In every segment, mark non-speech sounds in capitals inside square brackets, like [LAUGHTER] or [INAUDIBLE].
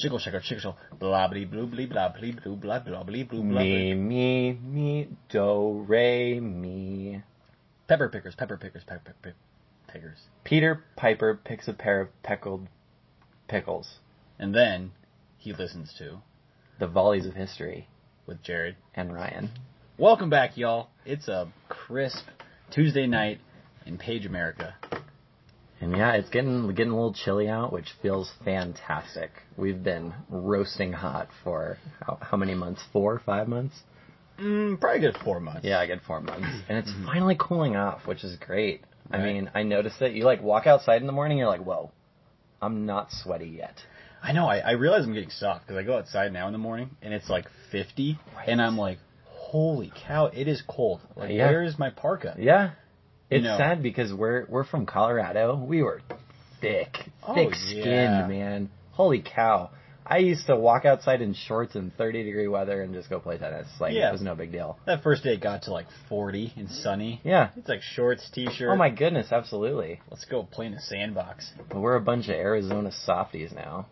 Shiggle shaker, shiggle shell, blah blee blue blee blah blee blue blah blah blee blue blah. Me me me do re me. Pepper pickers, pepper pickers, pepper pick, pickers. Peter Piper picks a pair of peckled pickles, and then he listens to the volleys of history with Jared and Ryan. Welcome back, y'all. It's a crisp Tuesday night in Page America. And yeah, it's getting getting a little chilly out, which feels fantastic. We've been roasting hot for how, how many months? Four, five months? Mm, probably good four months. Yeah, I get four months, and it's finally cooling off, which is great. I mean, I notice it. You like walk outside in the morning, you're like, whoa, I'm not sweaty yet. I know. I, I realize I'm getting soft because I go outside now in the morning and it's like 50, and I'm like, holy cow, it is cold. Like, Yeah. where is my parka? Yeah, it's know. sad because we're we're from Colorado. We were thick, Oh, thick skinned, yeah. man. Holy cow! I used to walk outside in shorts in 30 degree weather and just go play tennis. Like Yeah. it was no big deal. That first day it got to like 40 and sunny. Yeah. It's like shorts, t-shirt. Oh my goodness, absolutely. Let's go play in the sandbox. But we're a bunch of Arizona softies now.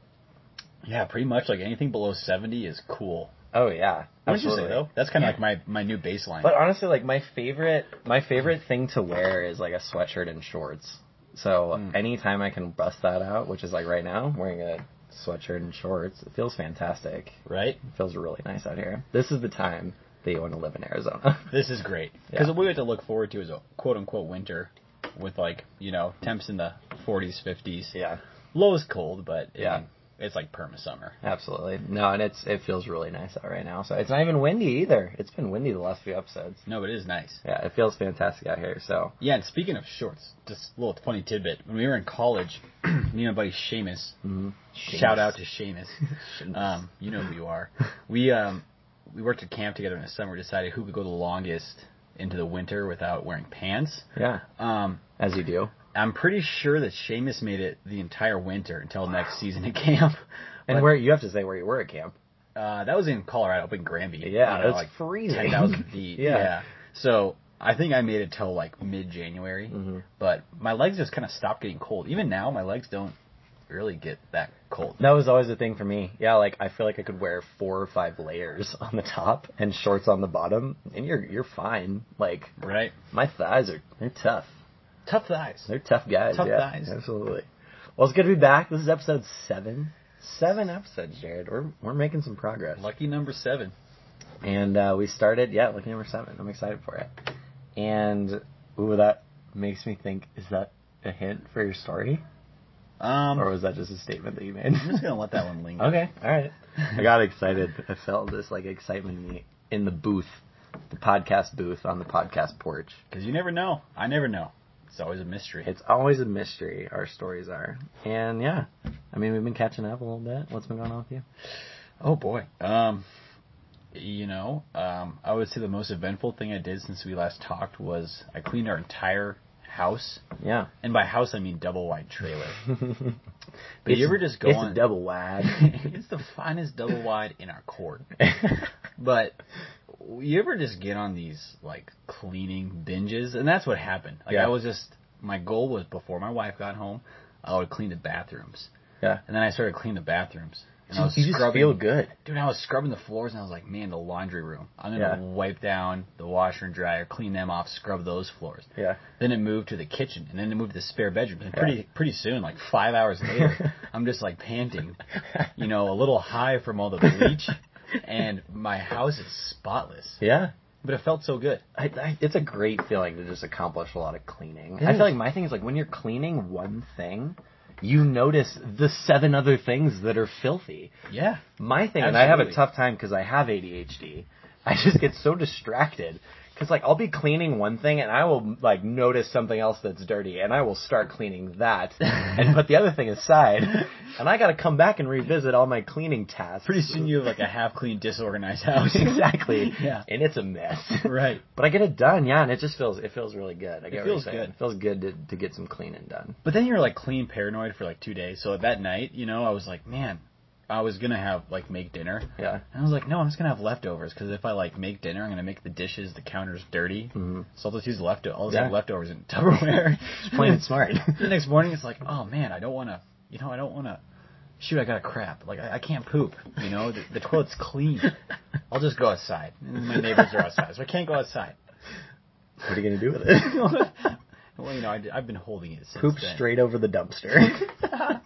Yeah, pretty much like anything below 70 is cool. Oh yeah, Wouldn't you say absolutely. though? That's kind of Yeah. like my, my new baseline. But honestly, like my favorite, my favorite thing to wear is like a sweatshirt and shorts. So Mm. anytime I can bust that out, which is like right now, wearing a sweatshirt and shorts, it feels fantastic. right? It feels really nice out here. This is the time that you want to live in Arizona. [LAUGHS] This is great because Yeah. what we have to look forward to is a quote unquote winter with like you know temps in the 40s, 50s. yeah, Low is cold, but I Yeah. mean, it's like perma summer. absolutely. No, and it's it feels really nice out right now. So it's not even windy either. It's been windy the last few episodes. No, but it is nice. Yeah, it feels fantastic out here. So Yeah, and speaking of shorts, just a little funny tidbit. When we were in college, [CLEARS THROAT] me and my buddy Seamus, mhm. shout out to [LAUGHS] Seamus, um, you know who you are. [LAUGHS] We um, we worked at camp together in the summer. Decided who could go the longest into the winter without wearing pants. yeah, Um, as you do. I'm pretty sure that Seamus made it the entire winter until next season at camp. [LAUGHS] And But, where you have to say where you were at camp. uh, that was in Colorado, up in Granby. Yeah, you know, it's like freezing. ten thousand [LAUGHS] feet. Yeah. yeah. So I think I made it till like mid January, Mhm. but my legs just kind of stopped getting cold. Even now, my legs don't really get that cold. That was always the thing for me. Yeah, like I feel like I could wear four or five layers on the top and shorts on the bottom, and you're you're fine. Like Right? my thighs are they're tough. Tough thighs. They're tough guys. Tough yeah, guys. Absolutely. Well, it's good to be back. This is episode seven. Seven episodes, Jared. We're we're making some progress. Lucky number seven. And uh, we started, yeah, lucky number seven. I'm excited for it. And ooh, that makes me think: is that a hint for your story, Um, or was that just a statement that you made? I'm just gonna let that one linger. [LAUGHS] Okay, all right. I got excited. I felt this like excitement in the in the booth, the podcast booth on the podcast porch. Because you never know. I never know. It's always a mystery. It's always a mystery. Our stories are, and yeah, I mean we've been catching up a little bit. What's been going on with you? Oh boy. Um, you know, um, I would say the most eventful thing I did since we last talked was I cleaned our entire house, Yeah. and by house I mean double wide trailer. but [LAUGHS] But you ever just go it's on? a double wide. [LAUGHS] it's the finest double wide in our court. [LAUGHS] But you ever just get on these like cleaning binges, and that's what happened. Like Yeah. I was just my goal was before my wife got home, I would clean the bathrooms, yeah. and then I started cleaning the bathrooms. And I was you just feel good. Dude, I was scrubbing the floors and I was like, man, the laundry room. I'm gonna Yeah. wipe down the washer and dryer, clean them off, scrub those floors. Yeah. Then it moved to the kitchen, and then it moved to the spare bedroom. And Yeah. pretty pretty soon, like five hours later, [LAUGHS] I'm just like panting, you know, a little high from all the bleach, [LAUGHS] and my house is spotless. Yeah. But it felt so good. I, I, it's a great feeling to just accomplish a lot of cleaning. It I is. feel like my thing is like when you're cleaning one thing, you notice the seven other things that are filthy. Yeah. My thing, and I have a tough time because I have ADHD. I just get so distracted because like I'll be cleaning one thing and I will like notice something else that's dirty and I will start cleaning that and put the other thing aside [LAUGHS] and I got to come back and revisit all my cleaning tasks. Pretty soon you have like a half clean, disorganized [LAUGHS] house. exactly. [LAUGHS] Yeah. And it's a mess. Right. But I get it done, yeah, and it just feels it feels really good. I get what feels good. It feels good to, to get some cleaning done. But then you're like clean paranoid for like two days. So that night, you know, I was like, man, I was gonna have like make dinner. Yeah. And I was like, no, I'm just gonna have leftovers because if I like make dinner, I'm gonna make the dishes, the counters dirty. Mhm. So I'll just use leftovers. I'll just Yeah. have leftovers in [LAUGHS] Tupperware. Just plain and smart. [LAUGHS] the next morning, it's like, oh man, I don't want to. You know, I don't want to shoot, I got a crap. Like I, I can't poop. You know, the, the toilet's clean. [LAUGHS] I'll just go outside. And my neighbors are outside, so I can't go outside. What are you gonna do with it? well, you know, I, have been holding it since Poop then. straight over the dumpster.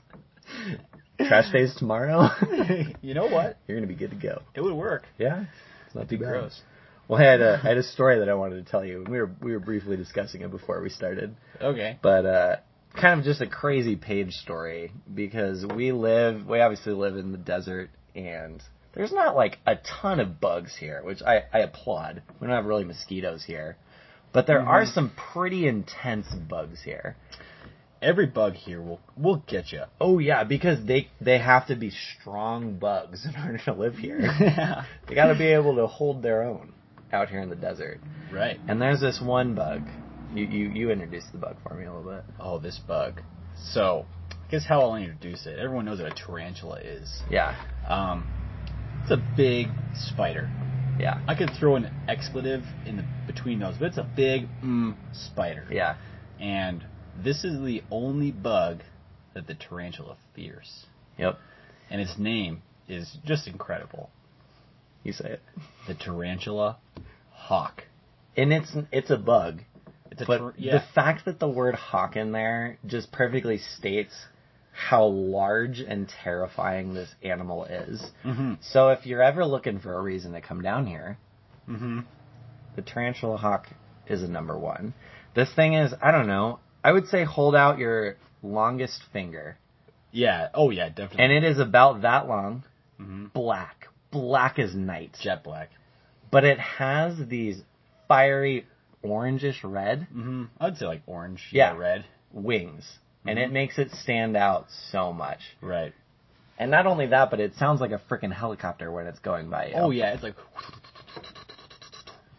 Trash days tomorrow. [LAUGHS] you know what? You're gonna be good to go. It would work. Yeah, it's not too bad. Gross. Well, I had a I had a [LAUGHS] story that I wanted to tell you. We were we were briefly discussing it before we started, Okay. but uh, kind of just a crazy page story because we live we obviously live in the desert and there's not like a ton of bugs here, which I I applaud. We don't have really mosquitoes here, but there are some pretty intense bugs here. Every bug here will will get you. Oh yeah, because they they have to be strong bugs [LAUGHS] in order to live here. [LAUGHS] yeah. they got to be able to hold their own out here in the desert. Right. And there's this one bug. You you you introduced the bug for me a little bit. Oh, this bug. So, I guess how I'll introduce it. Everyone knows what a tarantula is. Yeah, Um, it's a big spider. yeah, I could throw an expletive in the between those, but it's a big mm, spider. yeah. And this is the only bug that the tarantula fears. Yep. And its name is just incredible. You say it. The tarantula hawk. And it's it's a bug. It's a But tar- yeah. the fact that the word hawk in there just perfectly states how large and terrifying this animal is. mm-hmm. So if you're ever looking for a reason to come down here, Mm-hmm. the tarantula hawk is a number one. This thing is, I don't know, I would say hold out your longest finger. Yeah. Oh yeah, definitely. And it is about that long, Mm-hmm. black, black as night. jet black. But it has these fiery orangish red Mm-hmm. I'd say like orange. Yeah. red. wings. And Mhm. it makes it stand out so much. Right. And not only that, but it sounds like a freaking helicopter when it's going by you. Oh yeah, it's like.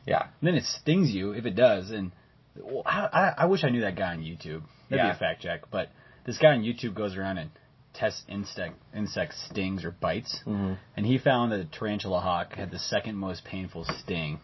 Yeah. And then it stings you if it does. And well, I, I, I wish I knew that guy on YouTube. That'd Yeah. be a fact check. But this guy on YouTube goes around and tests insect insect stings or bites, Mhm. and he found that a tarantula hawk had the second most painful sting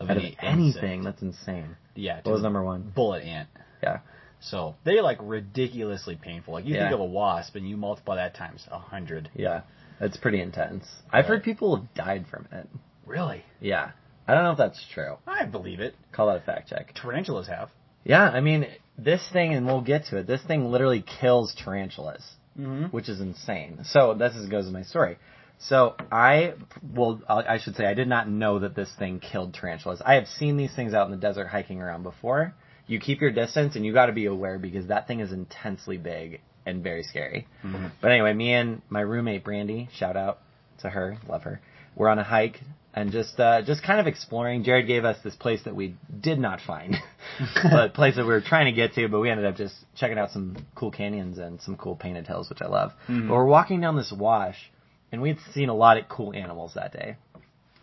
of Out of any anything, insect. that's insane. Yeah. What was number one? Bullet ant. Yeah. So they're like ridiculously painful. Like you Yeah. think of a wasp and you multiply that times a hundred. Yeah. That's pretty intense. I've heard people have died from it. Really? Yeah. I don't know if that's true. I believe it. Call that a fact check. Tarantulas have. Yeah, I mean, this thing, and we'll get to it, this thing literally kills tarantulas, Mm-hmm. which is insane. So, this is, goes to my story. So, I, well, I should say, I did not know that this thing killed tarantulas. I have seen these things out in the desert hiking around before. You keep your distance, and you gotta be aware because that thing is intensely big and very scary. Mhm. But anyway, me and my roommate Brandy, shout out to her, love her. We're on a hike and just uh, just kind of exploring. Jared gave us this place that we did not find, [LAUGHS] but place that we were trying to get to, but we ended up just checking out some cool canyons and some cool painted hills, which I love. Mhm. But we're walking down this wash, and we'd seen a lot of cool animals that day,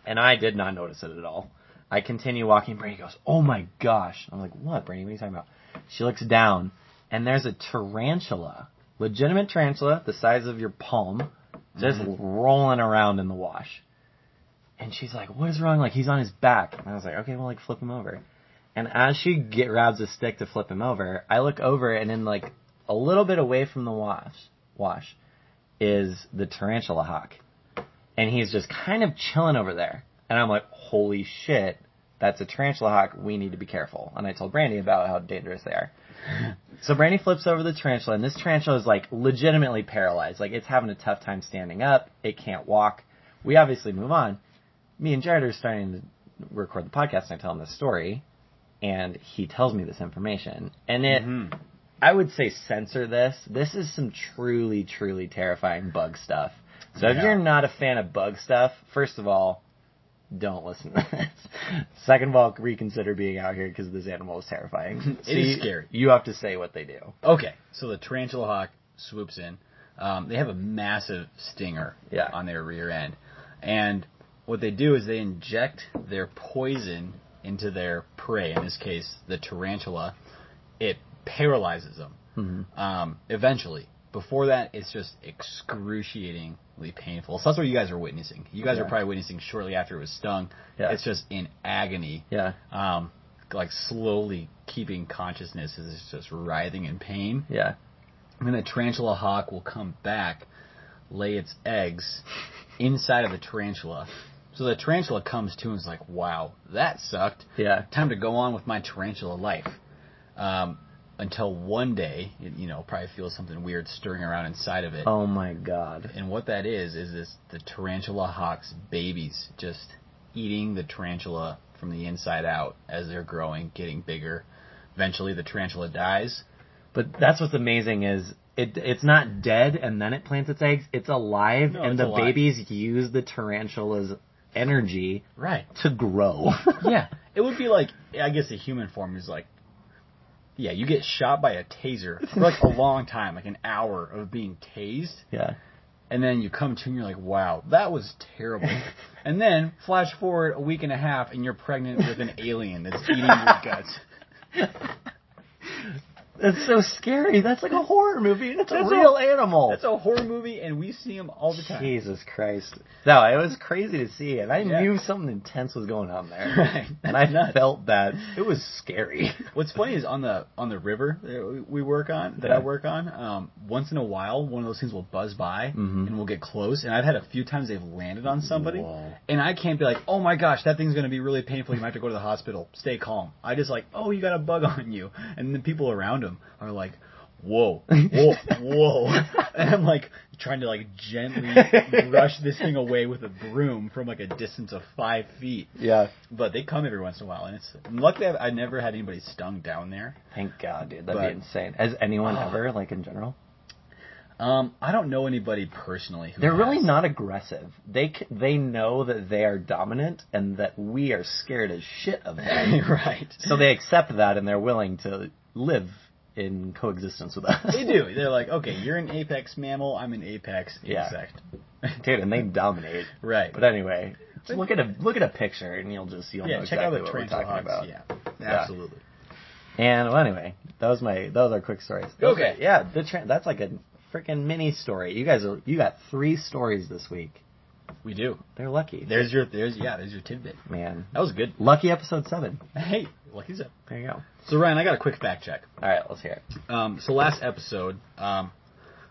and I did not notice it at all. I continue walking. Brandy goes, "Oh my gosh!" I'm like, "What, Brandy? What are you talking about?" She looks down, and there's a tarantula, legitimate tarantula, the size of your palm, just rolling around in the wash. And she's like, "What is wrong?" Like he's on his back. And I was like, "Okay, well, like flip him over." And as she get, grabs a stick to flip him over, I look over, and then like a little bit away from the wash, wash, is the tarantula hawk, and he's just kind of chilling over there. And I'm like, "Holy shit!" That's a tarantula hawk. We need to be careful. And I told Brandy about how dangerous they are. [LAUGHS] So Brandy flips over the tarantula, and this tarantula is like legitimately paralyzed. Like it's having a tough time standing up. It can't walk. We obviously move on. Me and Jared are starting to record the podcast, and I tell him this story, and he tells me this information. And it, Mhm. I would say, censor this. This is some truly, truly terrifying bug stuff. So if you're not a fan of bug stuff, first of all, don't listen to this. Second of all, reconsider being out here because this animal is terrifying. [LAUGHS] It is scary. You have to say what they do. Okay, so the tarantula hawk swoops in. Um, they have a massive stinger Yeah. on their rear end, and what they do is they inject their poison into their prey. In this case, the tarantula. It paralyzes them. Mm-hmm. Um, eventually, before that, it's just excruciatingly painful. So that's what you guys are witnessing. You guys Yeah. are probably witnessing shortly after it was stung. Yeah. It's just in agony Yeah. um, like slowly keeping consciousness as it's just writhing in pain. Yeah. And then the tarantula hawk will come back lay its eggs [LAUGHS] inside of the tarantula. So the tarantula comes to and is like, "Wow, that sucked. Yeah. Time to go on with my tarantula life." Um, until one day, it, you know, probably feels something weird stirring around inside of it. Oh my god. And what that is is this the tarantula hawk's babies just eating the tarantula from the inside out as they're growing, getting bigger. Eventually, the tarantula dies. But that's what's amazing is it it's not dead and then it plants its eggs. It's alive No, and it's the alive. babies use the tarantula's energy Right. to grow. [LAUGHS] yeah, it would be like I guess the human form is like, yeah, you get shot by a taser for like a long time, like an hour of being tased, yeah. and then you come to and you're like, wow, that was terrible. [LAUGHS] and then flash forward a week and a half, and you're pregnant with an alien that's eating your guts. [LAUGHS] That's so scary. That's like a horror movie and it's a real a- animal. That's a horror movie, and we see them all the time. Jesus Christ. No, it was crazy to see and I Yeah. knew something intense was going on there. [LAUGHS] Right. And I Nuts. felt that it was scary. [LAUGHS] What's funny is on the on the river that we work on, that I work on. Um, once in a while, one of those things will buzz by, Mhm. and we'll get close. And I've had a few times they've landed on somebody, Whoa. and I can't be like, "Oh my gosh, that thing's gonna be really painful. You might have to go to the hospital. Stay calm." I just like, "Oh, you got a bug [LAUGHS] on you," and the people around him are like. Whoa, whoa, whoa. [LAUGHS] And I'm like trying to like gently brush this thing away with a broom from like a distance of five feet. Yeah. But they come every once in a while, and it's luckily I've, I never had anybody stung down there. Thank God, dude. That'd But- be insane. Has anyone Oh. ever, like in general? Um, I don't know anybody personally who They're really not aggressive. They c- they know that they are dominant and that we are scared as shit of them. [LAUGHS] right. so they accept that and they're willing to live in coexistence with us. They do. They're like, okay, you're an apex mammal. I'm an apex Yeah. insect. [LAUGHS] Dude, and they dominate. Right. But anyway, look at a look at a picture and you'll just you'll yeah, know check exactly out the what we're talking hawks. about. Yeah, Yeah. absolutely. And well, anyway, that was my those are quick stories. Okay. yeah, the tra- that's like a freaking mini story. You guys are you got three stories this week. We do. They're lucky. There's your there's yeah there's your tidbit. Man, That was good. lucky episode seven. Hey, lucky up. There you go. So Ryan, I got a quick fact check. All right, let's hear it. Um, so last episode, um,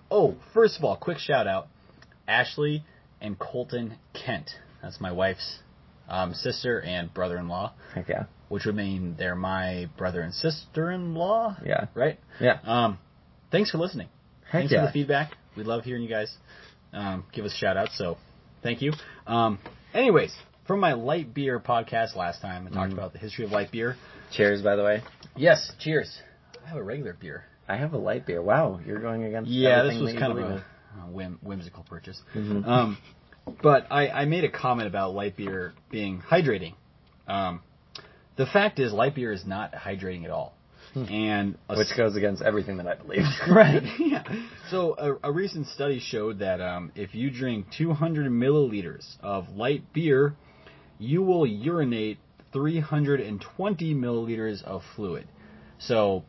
oh, first of all, quick shout out, Ashley and Colton Kent. That's my wife's um, sister and brother-in-law, Heck yeah. which would mean they're my brother and sister-in-law. Yeah. Right. Yeah. Um, thanks for listening. Heck thanks yeah. for the feedback. We love hearing you guys. Um, give us a shout outs. So thank you. Um, anyways, from my light beer podcast last time, I talked Mhm. about the history of light beer. Cheers, by the way. Yes. Cheers. I have a regular beer. I have a light beer. Wow, you're going against. Yeah, this everything was that you kind of believe a, a whim, whimsical purchase. Mhm. Um, but I, I made a comment about light beer being hydrating. Um, the fact is, light beer is not hydrating at all. And which goes against everything that I believe. [LAUGHS] right, [LAUGHS] yeah. So a, a recent study showed that um, if you drink 200 milliliters of light beer, you will urinate 320 milliliters of fluid. So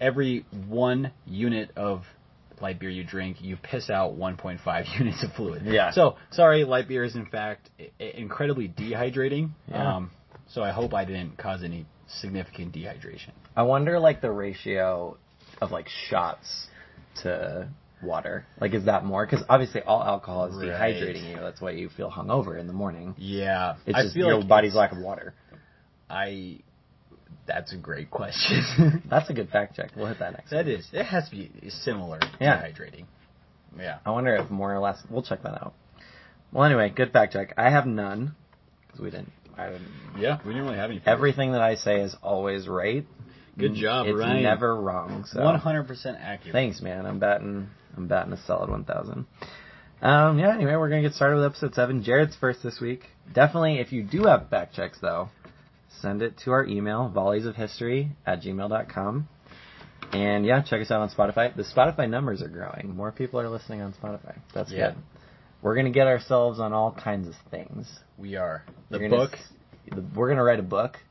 every one unit of light beer you drink, you piss out 1.5 [LAUGHS] units of fluid. Yeah. So sorry, light beer is in fact i- incredibly dehydrating. Yeah. Um, so I hope I didn't cause any significant dehydration. I wonder, like, the ratio of like shots to water. Like, is that more? Because obviously, all alcohol is Right. dehydrating you. That's why you feel hungover in the morning. Yeah, It's I just your like body's lack of water. I. That's a great question. [LAUGHS] That's a good fact check. We'll hit that next. that is. It has to be similar. Yeah. Dehydrating. Yeah. I wonder if more or less. We'll check that out. Well, anyway, good fact check. I have none because we didn't. I. Yeah. We didn't really have any. Everything that I say is always right. Good job, it's Ryan. never wrong. So One hundred percent accurate. thanks, man. I'm batting. I'm batting a solid 1,000. Um, yeah. Anyway, we're gonna get started with episode seven. Jared's first this week. Definitely, if you do have fact checks though, send it to our email volleysofhistory at gmail.com. And yeah, check us out on Spotify. The Spotify numbers are growing. More people are listening on Spotify. That's Yeah. good. We're gonna get ourselves on all kinds of things. We are the You're gonna book. s- the- we're gonna write a book. [LAUGHS]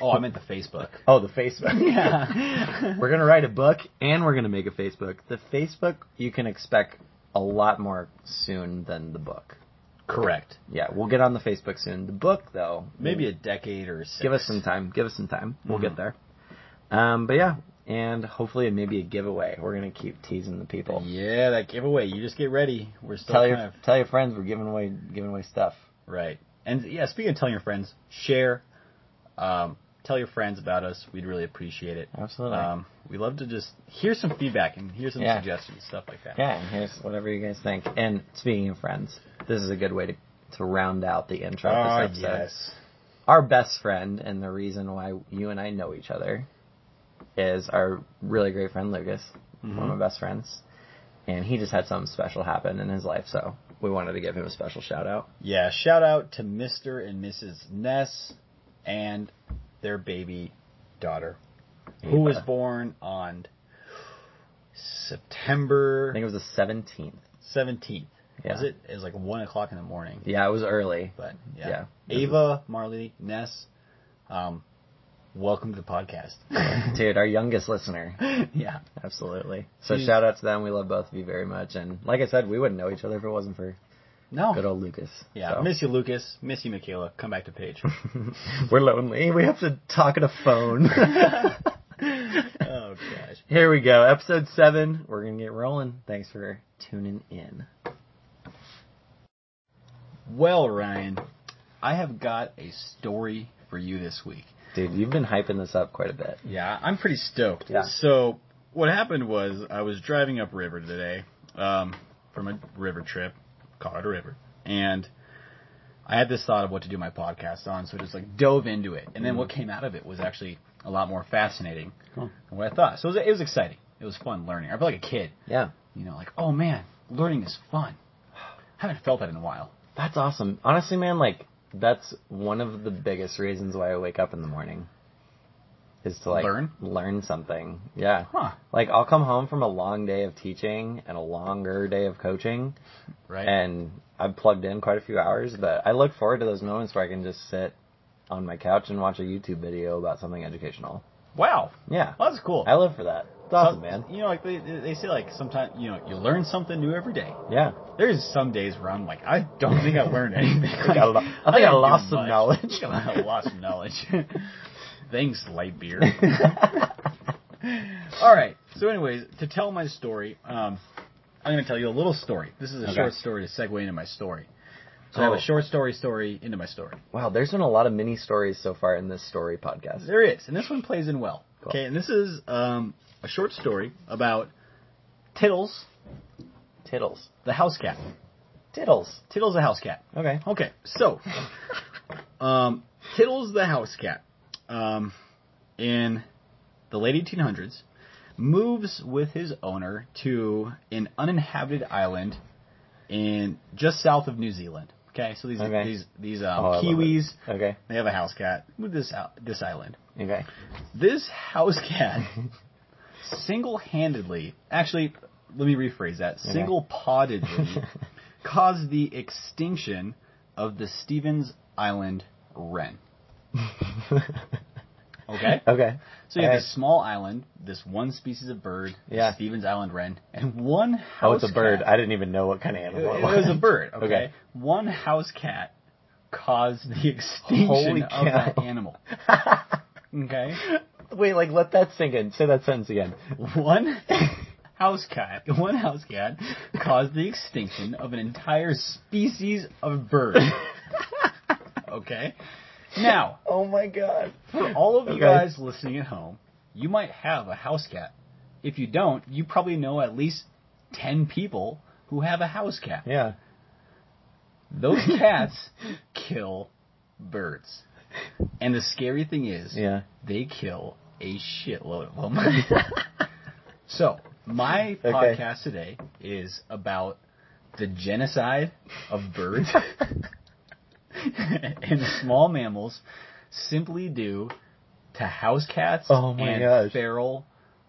Oh, I meant the Facebook. Oh, the Facebook. [LAUGHS] Yeah. [LAUGHS] we're gonna write a book and we're gonna make a Facebook. The Facebook you can expect a lot more soon than the book. Correct. Yeah, we'll get on the Facebook soon. The book though, Maybe a decade or six. give us some time. Give us some time. We'll get there. Um, but yeah, and hopefully maybe a giveaway. We're gonna keep teasing the people. Yeah, that giveaway. You just get ready. We're still Tell kind your of tell your friends we're giving away giving away stuff. right. And yeah, speaking of telling your friends, share. Um, tell your friends about us. We'd really appreciate it. Absolutely. Um, we love to just hear some feedback and hear some Yeah. suggestions, stuff like that. Yeah, and here's whatever you guys think. And speaking of friends, this is a good way to to round out the intro of Ah, this episode. yes. Our best friend and the reason why you and I know each other is our really great friend Lucas, one of my Mhm. best friends. And he just had something special happen in his life, so we wanted to give him a special shout out. Yeah, shout out to Mr. and Mrs. Ness and their baby daughter, who was born on September I think it was the seventeenth. 17th. Yeah. Was it? It was like 1 o'clock in the morning. Yeah, it was early. But yeah. Yeah. Ava, Marley, Ness, um, welcome to the podcast. [LAUGHS] Dude, our youngest listener. [LAUGHS] yeah. Absolutely. So She's- shout out to them. We love both of you very much. And like I said, we wouldn't know each other if it wasn't for No. good old Lucas. yeah. So. Miss you, Lucas. Miss you, Michaela. Come back to Page. [LAUGHS] We're lonely. We have to talk at a phone. oh, gosh. Here we go. Episode 7. We're going to get rolling. Thanks for tuning in. Well, Ryan, I have got a story for you this week. Dude, you've been hyping this up quite a bit. Yeah, I'm pretty stoked. Yeah. So what happened was I was driving up river today um, from a river trip, Colorado River, and I had this thought of what to do my podcast on, so I just like dove into it, and then what came out of it was actually a lot more fascinating Cool. than what I thought. So it was, it was exciting. It was fun learning. I felt like a kid, Yeah. you know, like oh man, learning is fun. I [SIGHS] haven't felt that in a while. That's awesome. Honestly, man, like, that's one of the biggest reasons why I wake up in the morning. Is to like Learn? learn something. Yeah. Huh? Like I'll come home from a long day of teaching and a longer day of coaching Right. and I've plugged in quite a few hours, but I look forward to those moments where I can just sit on my couch and watch a YouTube video about something educational. wow. Yeah. Well, that's cool. I live for that. It's awesome, Some- man. You know, like they, they say, like sometimes you know you learn something new every day. Yeah. There's some days where I'm like, I don't think I learned [LAUGHS] anything. I think I lo- I think I didn't lost some much. knowledge. [LAUGHS] I lost some knowledge. [LAUGHS] Thanks, light beer. All right. So, anyways, to tell my story, um, I'm going to tell you a little story. This is a Okay. short story to segue into my story. So I have Oh. a short story story into my story. wow, there's been a lot of mini stories so far in this story podcast. There is, and this one plays in well. Cool. Okay, and this is um, a short story about Tittles, Tittles. the house cat. Tittles. Tittles, the house cat. Okay. Okay, so um, Tittles the house cat um, in the late 1800s moves with his owner to an uninhabited island in just south of New Zealand. Okay, so these Okay. these these Oh, I um, love Kiwis. Okay. they have a house cat this out this island. Okay. This house cat [LAUGHS] single-handedly, actually, let me rephrase that, Okay. single-poddedly [LAUGHS] caused the extinction of the Stephens Island wren. [LAUGHS] Okay? Okay. So you have this small island, this one species of bird, Yeah. Stephens Island wren, and one house Oh, it's a bird. I didn't even know what kind of animal it it was. was a bird, [LAUGHS] okay? Okay. One house cat caused the extinction Holy of that cow. animal. Okay? Wait, like let that sink in. Say that sentence again. One [LAUGHS] house cat, [LAUGHS] one house cat caused the extinction of an entire species of bird. [LAUGHS] Okay? Now, Oh my god. for all of you Okay. guys listening at home, you might have a house cat. If you don't, you probably know at least 10 people who have a house cat. Yeah. Those cats kill birds. And the scary thing is, Yeah. they kill a shitload of them. [LAUGHS] so, my Okay. podcast today is about the genocide of birds [LAUGHS] and small mammals simply due to house cats Oh my and gosh. feral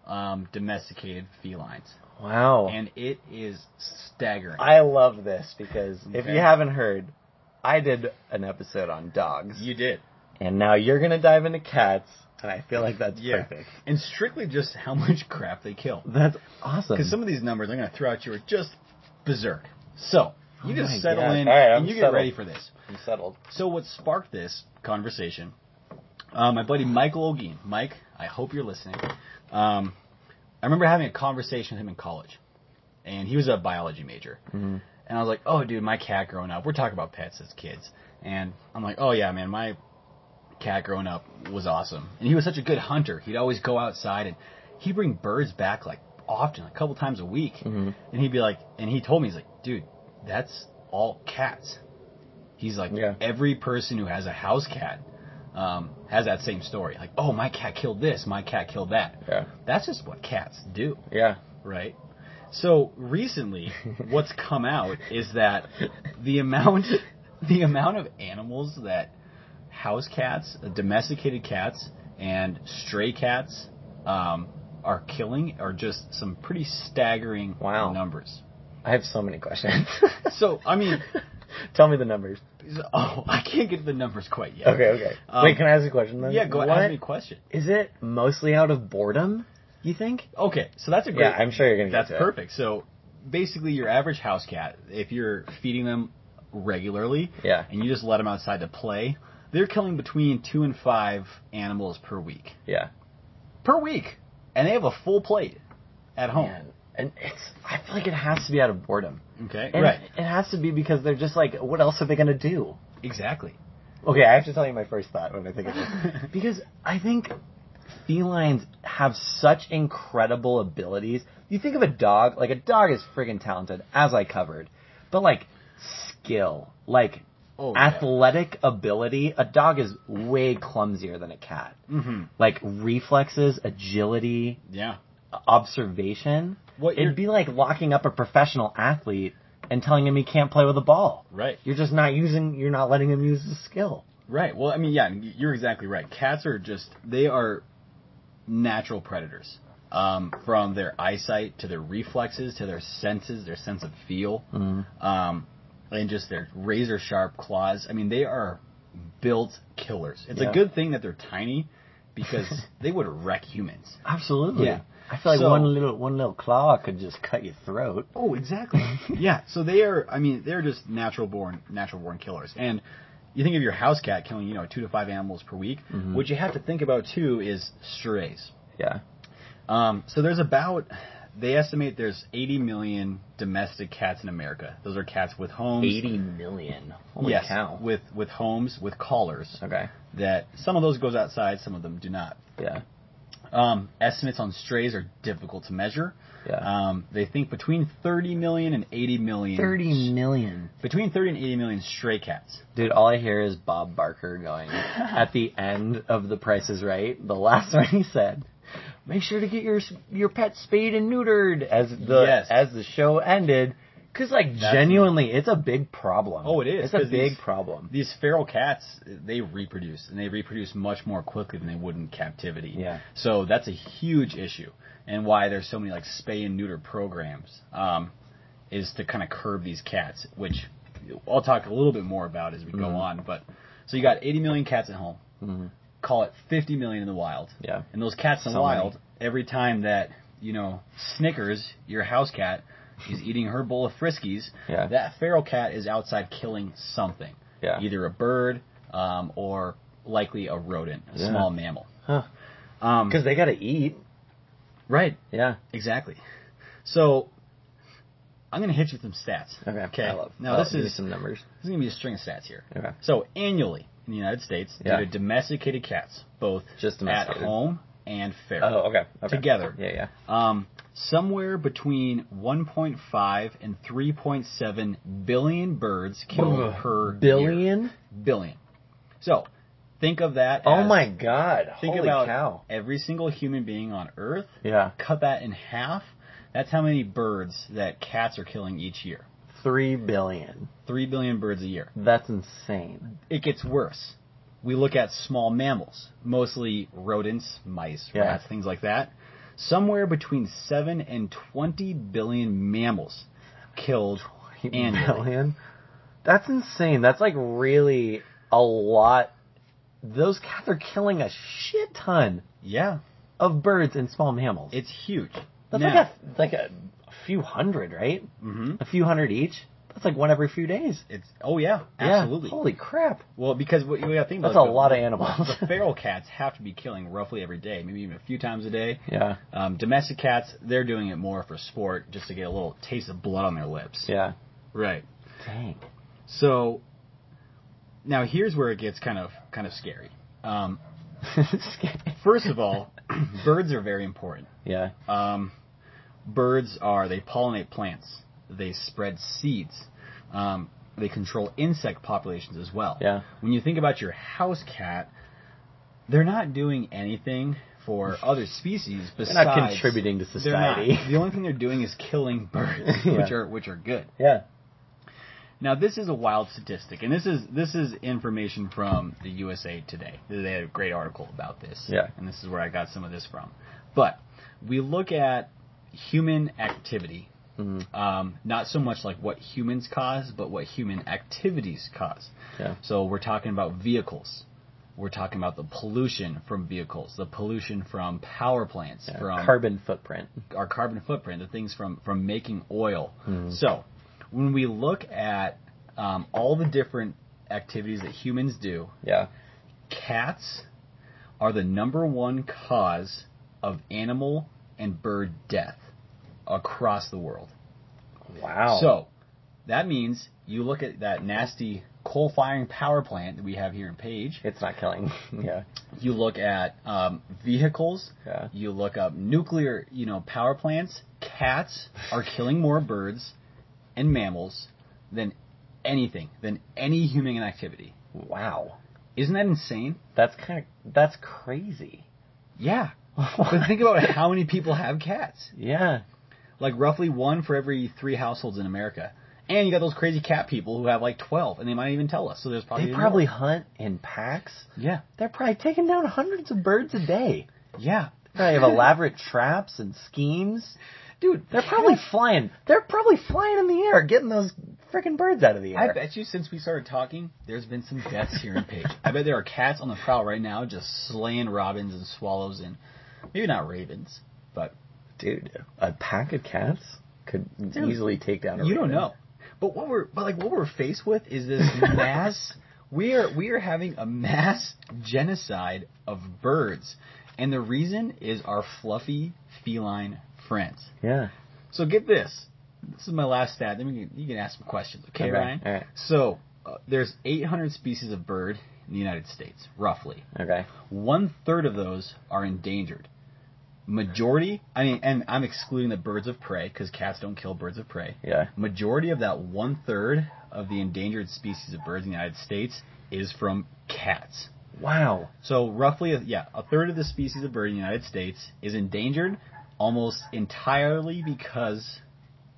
um, domesticated felines. Wow. And it is staggering. I love this because if you haven't heard, I did an episode on dogs. you did. and now you're gonna dive into cats, and I feel like that's Yeah. perfect. And strictly just how much crap they kill. That's awesome. Because some of these numbers I'm going to throw at you are just berserk. So, you Oh just settle gosh. in All right, I'm and you get ready for this. I'm settled. So, what sparked this conversation, uh, my buddy Michael Ogeen, Mike, I hope you're listening, Um, I remember having a conversation with him in college, and he was a biology major. Mhm. And I was like, "Oh, dude, my cat growing up. We're talking about pets as kids." And I'm like, "Oh yeah, man, my cat growing up was awesome." And he was such a good hunter. He'd always go outside and he'd bring birds back like often, a couple times a week. Mhm. And he'd be like, and he told me, he's like, "Dude, that's all cats." He's like, Yeah. every person who has a house cat um, has that same story. Like, oh, my cat killed this, my cat killed that. Yeah. That's just what cats do, Yeah. right? So recently, what's come out is that the amount, [LAUGHS] the amount of animals that house cats, uh, domesticated cats, and stray cats um, are killing are just some pretty staggering Wow. numbers. I have so many questions. [LAUGHS] So, I mean, [LAUGHS] tell me the numbers. oh, [LAUGHS] I can't get the numbers quite yet. Okay, okay. Um, Wait, can I ask a question then? Yeah, go ahead. What- Ask me a question. Is it mostly out of boredom? You think? Okay, so that's a great. Yeah, I'm sure you're gonna. That's get to it. perfect. So basically, your average house cat, if you're feeding them regularly Yeah. and you just let them outside to play, they're killing between two and five animals per week. Yeah. Per week, and they have a full plate at home. Man. And it's. I feel like it has to be out of boredom. Okay, And right? It has to be because they're just like, what else are they gonna do? Exactly. Okay, I have to tell you my first thought when I think of this. [LAUGHS] because I think felines have such incredible abilities. You think of a dog, like a dog is friggin' talented, as I covered. But like skill, like Oh, yeah. athletic ability, a dog is way clumsier than a cat. Mm-hmm. Like reflexes, agility, Yeah. observation. What It'd be like locking up a professional athlete and telling him he can't play with a ball. Right. You're just not using, you're not letting him use the skill. Right. Well, I mean, yeah, you're exactly right. Cats are just they are natural predators. Um, from their eyesight to their reflexes to their senses, their sense of feel, um, and just their razor sharp claws. I mean, they are built killers. It's Yeah. a good thing that they're tiny because [LAUGHS] they would wreck humans. Absolutely. Yeah. I feel like So- one little one little claw could just cut your throat. Oh, exactly. [LAUGHS] yeah. So they are. I mean, they're just natural born, natural born killers. And you think of your house cat killing, you know, two to five animals per week. Mhm. What you have to think about too is strays. Yeah. Um, so there's about, they estimate there's 80 million domestic cats in America. Those are cats with homes. Eighty million. Holy yes, cow. with with homes with collars. Okay. That some of those goes outside, some of them do not. Yeah. Um, estimates on strays are difficult to measure. Yeah. Um, they think between 30 million and 80 million. Thirty million. Between 30 and 80 million stray cats. Dude, all I hear is Bob Barker going [LAUGHS] at the end of The Price is Right. The last [LAUGHS] one he said, "Make sure to get your your pet spayed and neutered." As the Yes. as the show ended, because like That's- genuinely, it's a big problem. Oh, it is, It's a big these- problem. These feral cats, they reproduce, and they reproduce much more quickly than they would in captivity. Yeah. So that's a huge issue, and why there's so many like spay and neuter programs, um, is to kind of curb these cats, which I'll talk a little bit more about as we go Mhm. on. But so you got 80 million cats at home. Mhm. Call it 50 million in the wild. Yeah. And those cats in the So wild, many. every time that you know Snickers, your house cat, is eating her bowl of Friskies, Yeah. that feral cat is outside killing something Yeah. either a bird um, or likely a rodent, a Yeah. small mammal. Huh. Um, Because they gotta eat. right, Yeah. exactly. So I'm going to hit you with some stats. Okay. Okay. I love. now this is some numbers. this is going to be a string of stats here. Okay. So annually in the United States, Yeah. due to domesticated cats, both Just at home and feral, Oh, okay. okay. Together. Yeah, yeah. um, somewhere between 1.5 and 3.7 billion birds killed per year. billion. billion. So think of that. Oh as- my god! Think Holy about cow! every single human being on Earth. Yeah, Cut that in half. That's how many birds that cats are killing each year. Three billion. Three billion birds a year. That's insane. It gets worse. We look at small mammals, mostly rodents, mice, Yeah. rats, things like that. Somewhere between seven and twenty billion mammals killed annually. Billion. That's insane. That's like really a lot. Those cats are killing a shit ton Yeah, of birds and small mammals. it's huge. That's Now- like a like a, a few hundred, right? hmm A few hundred each. That's like one every few days. It's oh yeah, Yeah. absolutely. Holy crap. Well, because what you got to think about That's a lot of animals. the [LAUGHS] feral cats have to be killing roughly every day, maybe even a few times a day. Yeah. Um, domestic cats, they're doing it more for sport, just to get a little taste of blood on their lips. Yeah. Right. Dang. So now here's where it gets kind of kind of scary. Um, [LAUGHS] first of all, [CLEARS THROAT] birds are very important. yeah. Um, birds are they pollinate plants, they spread seeds, um, they control insect populations as well. Yeah. When you think about your house cat, they're not doing anything for other species besides [LAUGHS] They're not contributing to society. The only thing they're doing is killing birds, [LAUGHS] which are which are good. Yeah. Now this is a wild statistic, and this is this is information from the USA Today. They had a great article about this. Yeah. And this is where I got some of this from. But we look at human activity, Mhm. um, not so much like what humans cause, but what human activities cause. Yeah. So we're talking about vehicles. We're talking about the pollution from vehicles, the pollution from power plants, Yeah. from Carbon footprint. our carbon footprint, the things from from making oil. Mhm. So, when we look at um, all the different activities that humans do, Yeah. cats are the number one cause of animal and bird death across the world. Wow. So, that means you look at that nasty coal-firing power plant that we have here in Page. it's not killing. [LAUGHS] yeah. You look at um, vehicles. Yeah. You look up nuclear, you know, power plants. Cats are killing more birds and mammals than anything, than any human activity. Wow. Isn't that insane? That's kind of that's crazy. Yeah. But [LAUGHS] think about how many people have cats. Yeah. Like roughly one for every three households in America. And you got those crazy cat people who have like 12, and they might even tell us. So there's probably They more. probably hunt in packs. Yeah. They're probably taking down hundreds of birds a day. Yeah. They have elaborate [LAUGHS] traps and schemes. Dude, They're probably flying. They're probably flying in the air, getting those freaking birds out of the air. I bet you since we started talking, there's been some deaths here in Page. I bet there are cats on the prowl right now just slaying robins and swallows and maybe not ravens, but Dude, a pack of cats could Dude, easily take down a you don't know. But what we're but like what we're faced with is this [LAUGHS] mass we are we are having a mass genocide of birds. And the reason is our fluffy feline friends. Yeah. So get this. This is my last stat. Then we can, you can ask some questions, okay, Okay, Ryan? all right. So uh, there's 800 species of bird in the United States, roughly. Okay. One third of those are endangered. Majority, I mean, and I'm excluding the birds of prey because cats don't kill birds of prey. Yeah. Majority of that one third of the endangered species of birds in the United States is from cats. Wow. So roughly, yeah, a third of the species of bird in the United States is endangered almost entirely because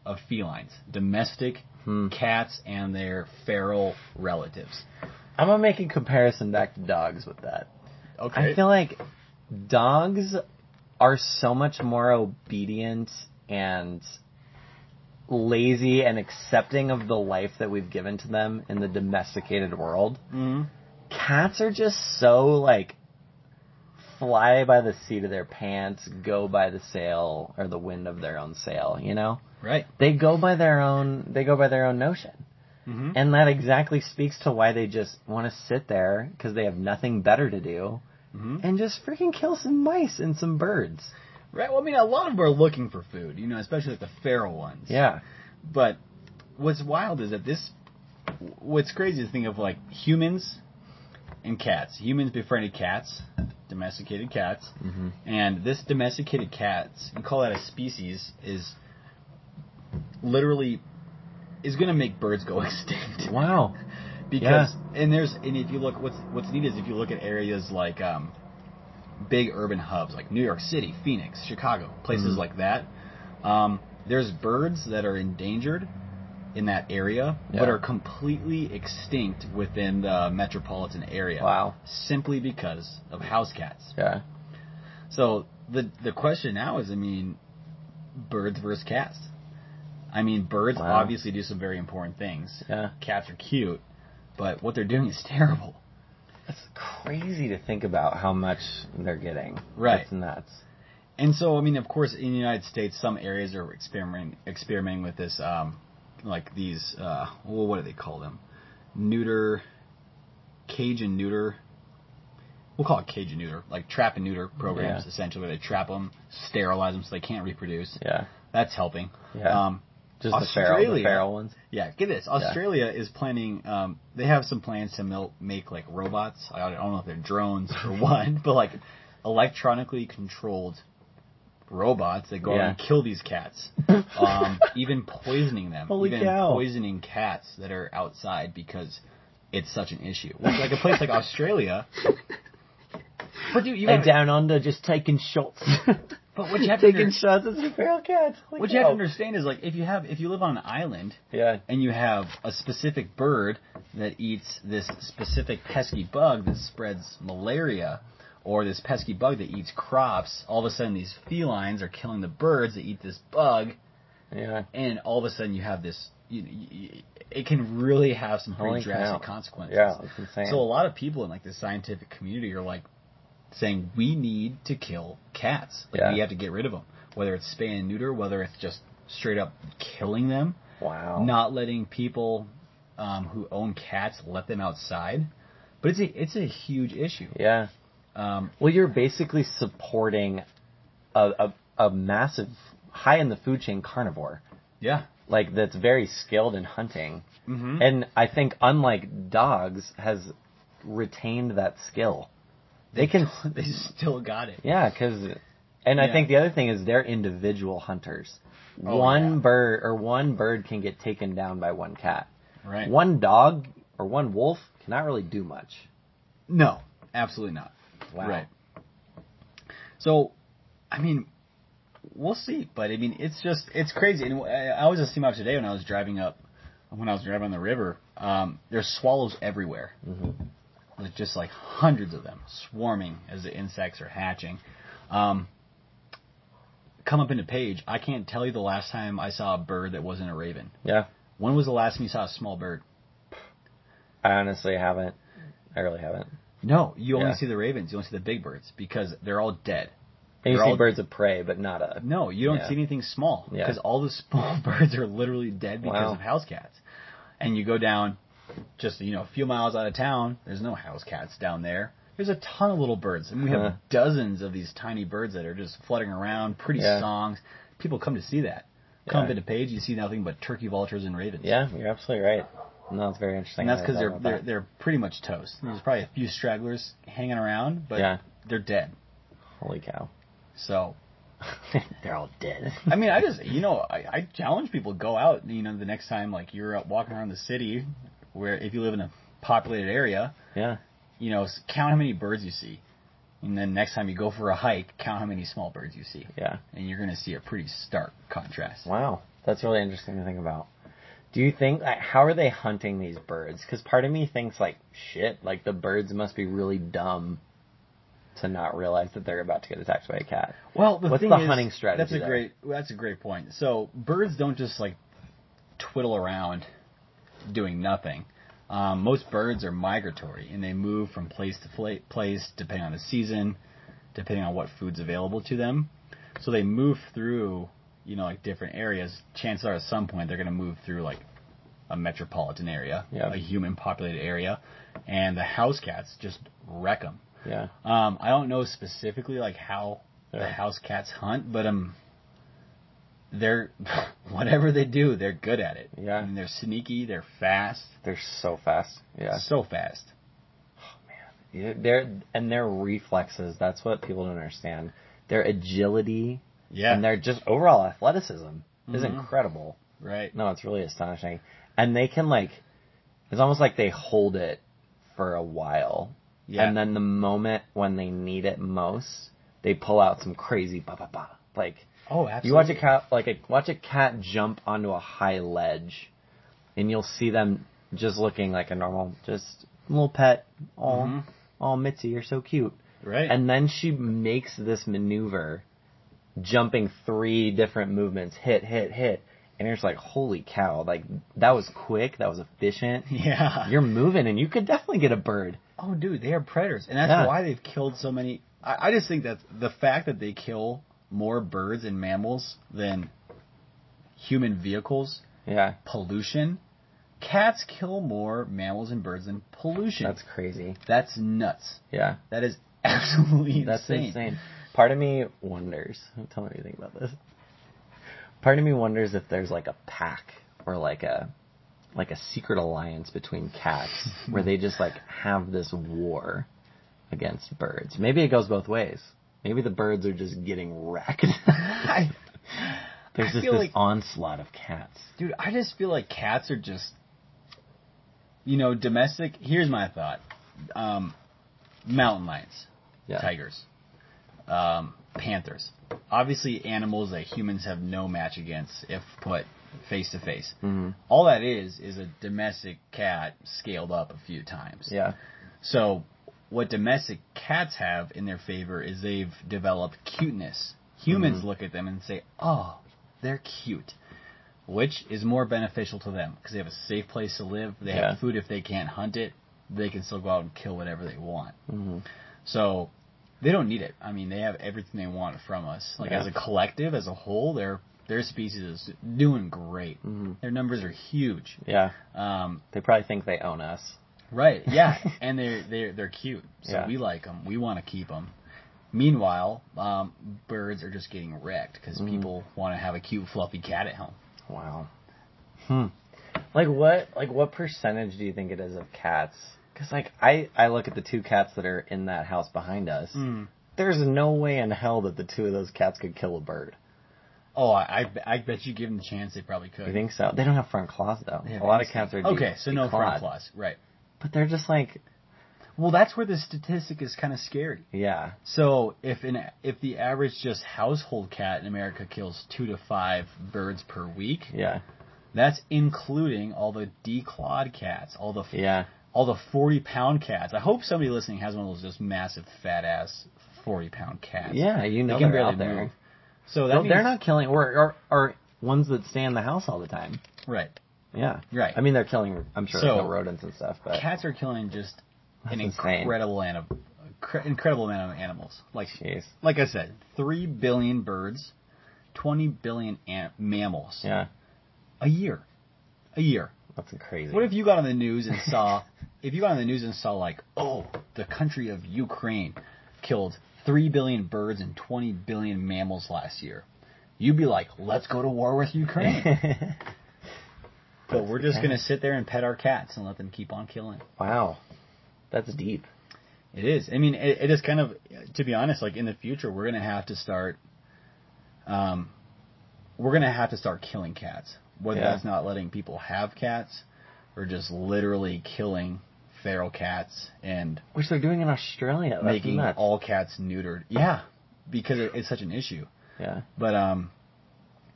of felines, domestic Hmm. cats and their feral relatives. I'm gonna make a comparison back to dogs with that. Okay. I feel like dogs are so much more obedient and lazy and accepting of the life that we've given to them in the domesticated world. Mhm. Cats are just so like fly by the seat of their pants, go by the sail or the wind of their own sail, you know? Right. They go by their own they go by their own notion. Mm-hmm. And that exactly speaks to why they just want to sit there because they have nothing better to do hmm and just freaking kill some mice and some birds. Right. Well, I mean, a lot of them are looking for food, you know, especially like the feral ones. Yeah. But what's wild is that this. What's crazy is to think of like humans and cats. Humans befriended cats, domesticated cats, Mm-hmm. and this domesticated cats, you call that a species, is literally is going to make birds go [LAUGHS] extinct. Wow. Because and there's and if you look what's what's neat is if you look at areas like um, big urban hubs like New York City, Phoenix, Chicago, places Mhm. like that. Um, there's birds that are endangered in that area, Yeah. but are completely extinct within the metropolitan area. Wow. Simply because of house cats. Yeah. So the the question now is, I mean, birds versus cats. I mean, birds Wow. obviously do some very important things. Yeah. Cats are cute, but what they're doing is terrible. It's crazy to think about how much they're getting. Right. That's nuts. And so, I mean, of course, in the United States, some areas are experimenting experimenting with this um, like these. Uh, well, what do they call them? Neuter, cage and neuter. We'll call it cage and neuter, like trap and neuter programs, Yeah. essentially, where they trap them, sterilize them so they can't reproduce. Yeah. That's helping. Yeah. Um, Just the feral, the Australia- feral ones. yeah, get this. Australia is planning. Um, they have some plans to mil- make like robots. I don't I don't know if they're drones or [LAUGHS] what, but like electronically controlled robots that go out and kill these cats. [LAUGHS] um, even poisoning them. Holy even cow. poisoning cats that are outside because it's such an issue. Like, like a place like Australia. [LAUGHS] But dude, you And down under just taking shots. But what you have to taking under- shots at some feral cats. Holy what you have to understand is like if you have if you live on an island Yeah. and you have a specific bird that eats this specific pesky bug that spreads malaria, or this pesky bug that eats crops, all of a sudden these felines are killing the birds that eat this bug, Yeah. and all of a sudden you have this. You, you, it can really have some pretty Holy drastic cow. consequences. Yeah, it's insane. So a lot of people in like the scientific community are like saying we need to kill cats. Like Yeah. we have to get rid of them, whether it's spay and neuter, whether it's just straight up killing them wow. not letting people um, who own cats let them outside. But it's a it's a huge issue. Yeah. Um, Well, you're basically supporting a, a, a massive, high in the food chain carnivore, yeah. like that's very skilled in hunting, Mm-hmm. and I think unlike dogs has retained that skill. They can, [LAUGHS] they still got it. yeah, because, and I think the other thing is they're individual hunters. Oh, one yeah. bird or one bird can get taken down by one cat. Right. One dog or one wolf cannot really do much. No, absolutely not. Wow. Right. So, I mean, we'll see. But I mean, it's just it's crazy. And I I was just seeing out today when I was driving up, when I was driving on the river. Um, there's swallows everywhere. Mm-hmm. There's just like hundreds of them swarming as the insects are hatching. Um, come up into Page. I can't tell you the last time I saw a bird that wasn't a raven. Yeah. When was the last time you saw a small bird? I honestly haven't. I really haven't. No, you only Yeah. see the ravens. You only see the big birds because they're all dead. And you They're see all- birds of prey, but not a. No, you don't Yeah. see anything small Yeah. because all the [LAUGHS] small birds are literally dead because Wow. of house cats. And you go down just you know a few miles out of town. There's no house cats down there. There's a ton of little birds, and we have Huh. dozens of these tiny birds that are just fluttering around, pretty Yeah. songs. People come to see that. Come Yeah. up into Page, you see nothing but turkey vultures and ravens. Yeah, you're absolutely right. No, it's very interesting. and that's because they're they're they're pretty much toast. There's probably a few stragglers hanging around, but Yeah. they're dead. Holy cow! So [LAUGHS] they're all dead. I mean, I just, you know, I, I challenge people go out, you know, the next time like you're out walking around the city, where if you live in a populated area, yeah, you know, count how many birds you see, and then next time you go for a hike, count how many small birds you see, yeah. and you're gonna see a pretty stark contrast. Wow, that's really interesting to think about. Do you think like how are they hunting these birds? Because part of me thinks like shit, like the birds must be really dumb to not realize that they're about to get attacked by a cat. Well, the What's the is, hunting strategy That's a there? great. That's a great point. So birds don't just like twiddle around doing nothing. Um, most birds are migratory and they move from place to fla- place depending on the season, depending on what food's available to them. So they move through, you know, like different areas. Chances are, at some point, they're going to move through like a metropolitan area, Yeah. a human populated area, and the house cats just wreck them. Yeah, Um, I don't know specifically like how the house cats hunt, but um, they're [LAUGHS] whatever they do, they're good at it. Yeah. I mean, they're sneaky, they're fast, they're so fast. Yeah, so fast. Oh man. They're and their reflexes. That's what people don't understand. Their agility Yeah, and their just overall athleticism is Mhm. incredible. right. No, it's really astonishing. And they can like, it's almost like they hold it for a while, Yeah, and then the moment when they need it most, they pull out some crazy ba ba ba. Like oh, absolutely. you watch a cat, like a, watch a cat jump onto a high ledge, and you'll see them just looking like a normal, just little pet. Oh, Mhm. oh, Mitzi, you're so cute. right? And then she makes this maneuver, jumping three different movements, hit, hit, hit. And you're just like, holy cow, like, that was quick, that was efficient. [LAUGHS] yeah. You're moving, and you could definitely get a bird. oh, dude, they are predators, and that's Yeah. why they've killed so many. I, I just think that the fact that they kill more birds and mammals than human vehicles Yeah. pollution. Cats kill more mammals and birds than pollution. That's crazy. That's nuts. Yeah. That is [LAUGHS] absolutely That's insane. insane. Part of me wonders. [LAUGHS] Tell me what you think about this. Part of me wonders if there's like a pack or like a like a secret alliance between cats [LAUGHS] where they just like have this war against birds. Maybe it goes both ways. Maybe the birds are just getting wrecked. [LAUGHS] I, [LAUGHS] There's I just this like- onslaught of cats. dude, I just feel like cats are just, you know, domestic. Here's my thought: um, mountain lions, Yeah. tigers, um, panthers. Obviously, animals that humans have no match against if put face to face. Mhm. All that is is a domestic cat scaled up a few times. Yeah. So, what domestic cats have in their favor is they've developed cuteness. Humans Mhm. look at them and say, "Oh, they're cute," which is more beneficial to them because they have a safe place to live. They Yeah. have food if they can't hunt it. They can still go out and kill whatever they want. hmm So, they don't need it. I mean, they have everything they want from us. Like Yeah. as a collective, as a whole, their their species is doing great. Mhm. Their numbers are huge. Yeah. Um, They probably think they own us. Right. Yeah, [LAUGHS] and they're they're they're cute, so Yeah. we like them. We want to keep them. Meanwhile, um, birds are just getting wrecked because Mhm. people want to have a cute, fluffy cat at home. Wow. Hmm. Like what? Like what percentage do you think it is of cats? Because like I I look at the two cats that are in that house behind us. There's no way in hell that the two of those cats could kill a bird. Oh, I, I, I bet you give them the chance, they probably could. You think so? They don't have front claws though. Have a lot of cats are okay. So no front claws, right? But they're just like Well, that's where the statistic is kind of scary. yeah. So if an if the average just household cat in America kills two to five birds per week, Yeah. that's including all the declawed cats, all the Yeah. all the 40 pound cats. I hope somebody listening has one of those just massive fat ass 40 pound cats. Yeah, you know They they're out there. move. So that No, they're not killing or, or or ones that stay in the house all the time. right. Yeah. Right. I mean they're killing I'm sure So, rodents and stuff, but Cats are killing just an insane. incredible anim- cre- incredible amount of animals. Like jeez. like I said, 3 billion birds, 20 billion an- mammals Yeah. a year. A year. That's crazy. What if you got on the news and saw, [LAUGHS] if you got on the news and saw like, oh, the country of Ukraine killed three billion birds and twenty billion mammals last year? You'd be like, let's go to war with Ukraine. [LAUGHS] but we're just gonna sit there and pet our cats and let them keep on killing. wow. That's deep. It is. I mean, it, it is kind of, to be honest, like in the future, we're gonna have to start, um, we're gonna have to start killing cats. Whether Yeah. that's not letting people have cats, or just literally killing feral cats and Which they're doing in Australia. That's making nuts. all cats neutered. Yeah, because it, it's such an issue. Yeah. But um,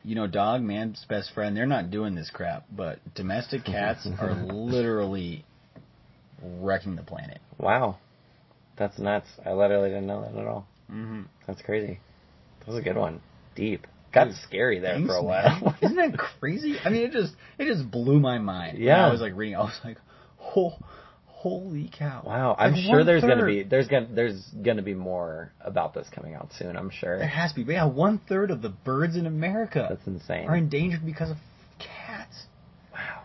you know, dog man's best friend. They're not doing this crap, but domestic cats [LAUGHS] are literally wrecking the planet. Wow. That's nuts. I literally didn't know that at all. Mm-hmm. That's crazy. That was a good one. Deep. Got Dude, scary there Thanks, for a while. [LAUGHS] Isn't that crazy? I mean, it just it just blew my mind. Yeah. I was like reading. I was like, oh, holy cow! wow. I'm Like, sure there's one-third. gonna be there's gonna there's gonna be more about this coming out soon. I'm sure There has to be. Yeah, one third of the birds in America That's insane. are endangered because of cats. Wow.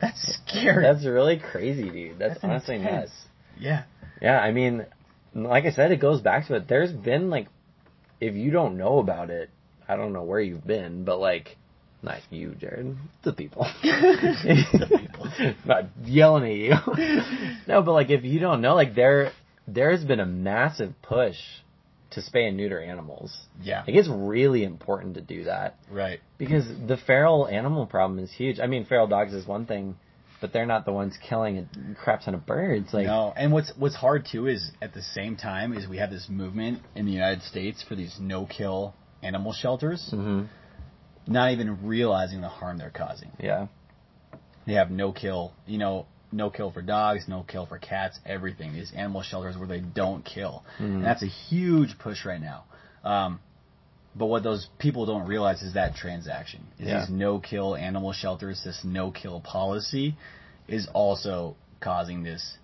That's scary. That's really crazy, dude. That's, That's honestly intense. nuts. yeah. Yeah, I mean, like I said, it goes back to it. There's been like, if you don't know about it, I don't know where you've been, but like, not you, Jared, the people. [LAUGHS] [LAUGHS] [LAUGHS] [LAUGHS] Not yelling at you. no, but like if you don't know, like there, there's been a massive push to spay and neuter animals. Yeah. Like it's really important to do that Right. because the feral animal problem is huge. I mean, feral dogs is one thing, but they're not the ones killing a crap ton of birds. Like, no, and what's what's hard too is at the same time is we have this movement in the United States for these no-kill animal shelters, hmm not even realizing the harm they're causing. yeah. They have no kill, you know, no kill for dogs, no kill for cats, everything. These animal shelters where they don't kill. Mhm. And that's a huge push right now. Um, but what those people don't realize is that transaction. Is Yeah. These no kill animal shelters, this no kill policy is also causing this,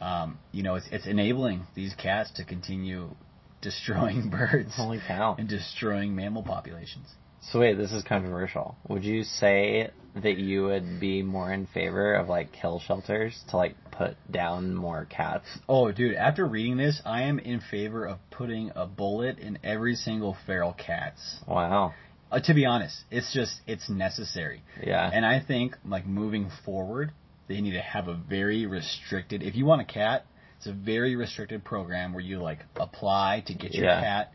um, you know, it's, it's enabling these cats to continue [LAUGHS] destroying [LAUGHS] birds Holy cow. and destroying mammal populations. So wait, this is controversial. Would you say that you would be more in favor of like kill shelters to like put down more cats? Oh, dude, after reading this, I am in favor of putting a bullet in every single feral cat's. Wow. Uh, to be honest, it's just it's necessary. Yeah. And I think like moving forward, they need to have a very restricted. If you want a cat, it's a very restricted program where you like apply to get your Yeah. cat.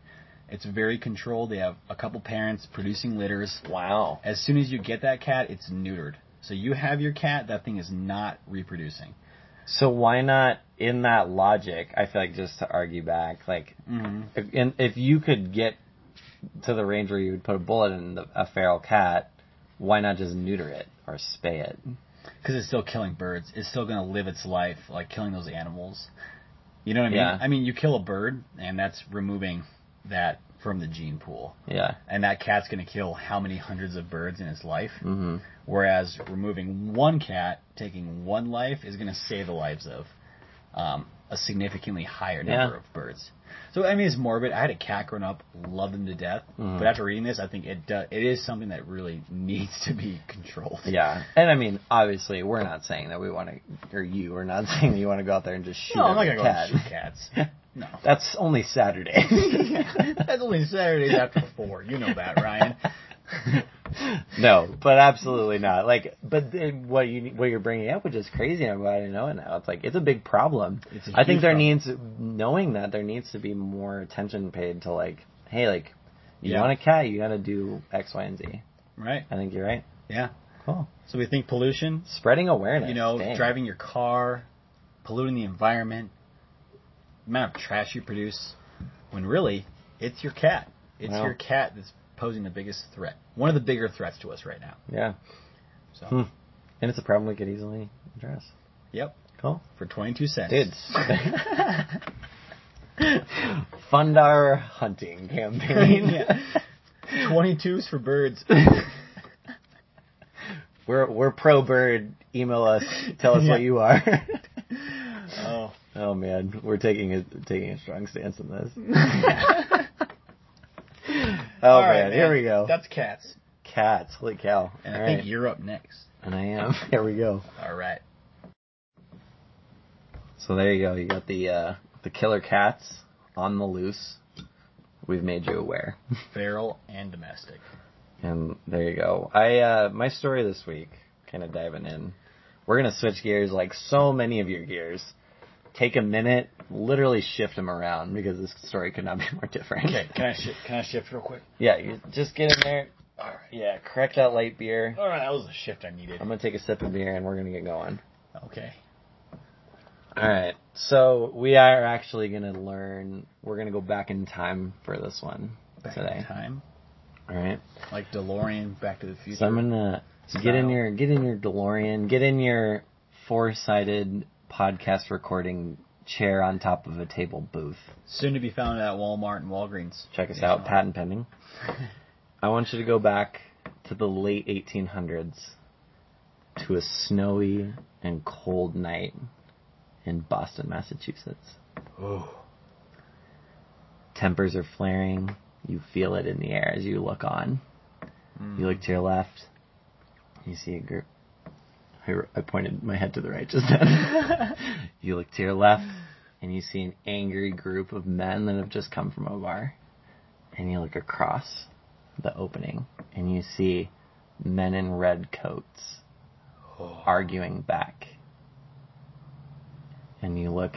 It's very controlled. They have a couple parents producing litters. wow. As soon as you get that cat, it's neutered. So you have your cat, that thing is not reproducing. So why not in that logic? I feel like just to argue back, like Mm-hmm. if, and if you could get to the range where you would put a bullet in the, a feral cat, why not just neuter it or spay it? Because it's still killing birds. It's still going to live its life, like killing those animals. You know what I mean? Yeah. I mean, you kill a bird, and that's removing that from the gene pool. Yeah. And that cat's going to kill how many hundreds of birds in its life? hmm Whereas removing one cat, taking one life, is going to save the lives of um, a significantly higher number Yeah. of birds. So I mean, it's morbid. I had a cat growing up, loved him to death. Mhm. But after reading this, I think it do, it is something that really [LAUGHS] needs to be controlled. Yeah, and I mean, obviously, we're not saying that we want to, or you are not [LAUGHS] saying that you want to go out there and just shoot No, I'm not gonna go cat. shoot cats. [LAUGHS] No. That's only Saturday. [LAUGHS] That's only Saturdays after four. You know that, Ryan. [LAUGHS] no, but absolutely not. Like, but then what you what you're bringing up, which is crazy, and I'm glad I know it now. It's like it's a big problem. It's a I think there problem. needs knowing that there needs to be more attention paid to like, hey, like, you Yeah. want a cat, you got to do X, Y, and Z. Right? I think you're right. Yeah. Cool. So we think pollution, Spreading awareness. you know, Dang. driving your car, polluting the environment, amount of trash you produce, when really it's your cat. It's Well. your cat that's posing the biggest threat. One of the bigger threats to us right now. Yeah, So, Hmm. and it's a problem we could easily address. yep, Cool. for 22 cents. Dude. [LAUGHS] Fund our hunting campaign. [LAUGHS] yeah. 22s for birds. [LAUGHS] We're we're pro bird. Email us. Tell us Yeah. what you are. Oh. man, we're taking a taking a strong stance on this. [LAUGHS] oh All right, man, here we go. That's cats. Cats. Holy cow! And All I think you're up next. and I am. [LAUGHS] Here we go. All right. So there you go. You got the uh, the killer cats on the loose. We've made you aware. [LAUGHS] Feral and domestic. And there you go. I uh my story this week, kind of diving in. We're gonna switch gears like so many of your gears. Take a minute, literally shift them around because this story could not be more different. Okay, can I [LAUGHS] shift? can I shift real quick? Yeah, you just get in there. All right. Yeah, correct that light beer. All right, that was the shift I needed. I'm gonna take a sip of beer and we're gonna get going. Okay. All right. So we are actually gonna learn. We're gonna go back in time for this one Back today. in time, All right. like DeLorean, Back to the Future. So I'm gonna get in your get in your DeLorean, get in your four sided podcast recording chair on top of a table booth. Soon to be found at Walmart and Walgreens. Check us out, patent pending. [LAUGHS] I want you to go back to the late 1800s to a snowy and cold night in Boston, Massachusetts. Oh. Tempers are flaring. You feel it in the air as you look on. You hmm. look to your left. You see a group. I, pointed my head to the right just then. [LAUGHS] you look to your left, and you see an angry group of men that have just come from a bar. And you look across the opening, and you see men in red coats arguing back. And you look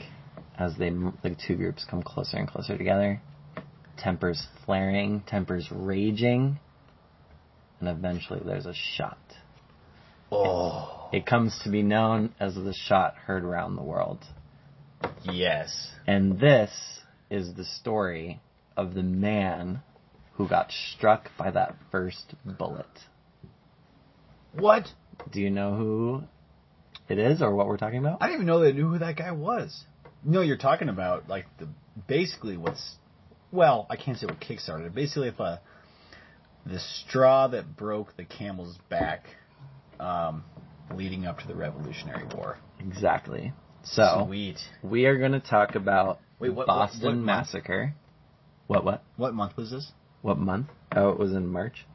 as they the two groups come closer and closer together. Tempers flaring, tempers raging, and eventually there's a shot. Oh. It comes to be known as the shot heard around the world. Yes. And this is the story of the man who got struck by that first bullet. What? Do you know who it is or what we're talking about? I didn't even know they knew who that guy was. No, you're talking about like the basically what's well, I can't say what kickstarted. it. Basically, if uh, the straw that broke the camel's back, um, leading up to the Revolutionary War. Exactly. So Sweet. we are going to talk about Wait, what- what- Boston what month? Massacre. What what What month was this? what month? Oh, it was in March.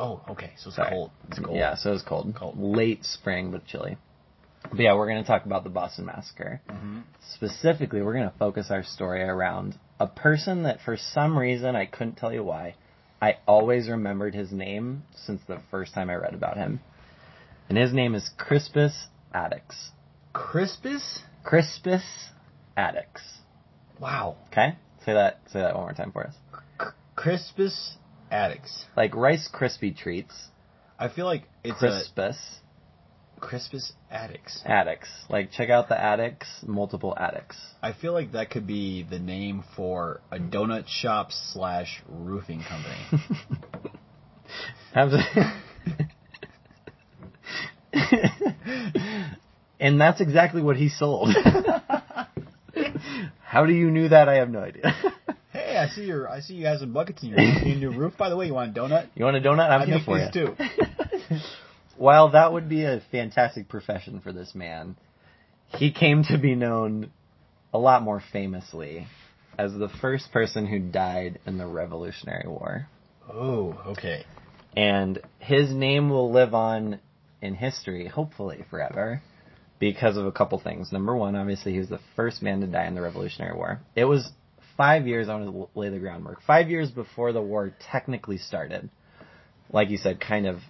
Oh, okay. So it's Sorry. cold. It's cold. Yeah, so it was cold. Cold. Late spring, but chilly. But yeah, we're going to talk about the Boston Massacre. Mhm. Specifically, we're going to focus our story around a person that for some reason, I couldn't tell you why, I always remembered his name since the first time I read about him. And his name is Crispus Attucks. Crispus? Crispus Attucks. Wow. Okay? Say that say that one more time for us. C- Crispus Attucks. Like Rice Krispie treats. I feel like it's Crispus a Crispus Attucks. Attucks. Like check out the attics, multiple attics. I feel like that could be the name for a donut shop slash roofing company. [LAUGHS] Absolutely. [LAUGHS] [LAUGHS] and that's exactly what he sold. [LAUGHS] How do you knew that? I have no idea. [LAUGHS] hey, I see your I see you guys in buckets in your, in your roof. By the way, you want a donut? You want a donut? I'm I here for you. too. While that would be a fantastic profession for this man, he came to be known a lot more famously as the first person who died in the Revolutionary War. Oh, okay. And his name will live on in history, hopefully forever, because of a couple things. Number one, obviously, he was the first man to die in the Revolutionary War. It was five years, I want to lay the groundwork, five years before the war technically started. Like you said, kind of,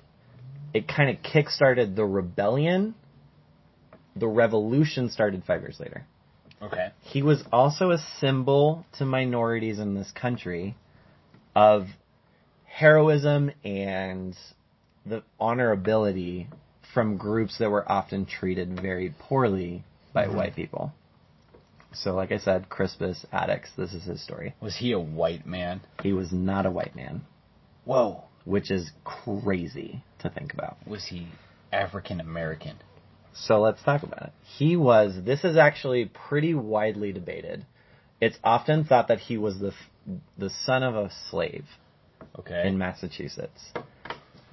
it kind of kick-started the rebellion. The revolution started five years later. Okay. He was also a symbol to minorities in this country of heroism and the honorability from groups that were often treated very poorly by Mhm. white people. So, like I said, Crispus Attucks, this is his story. Was he a white man? He was not a white man, Whoa. which is crazy to think about. Was he African American? So let's talk about it. He was, this is actually pretty widely debated. It's often thought that he was the, the son of a slave Okay. in Massachusetts.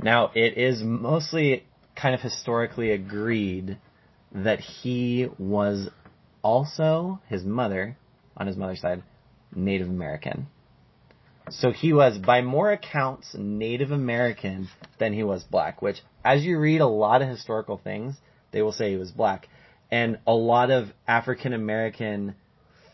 Now, it is mostly kind of historically agreed that he was also, his mother, on his mother's side, Native American. So he was, by more accounts, Native American than he was black, which, as you read a lot of historical things, they will say he was black. And a lot of African American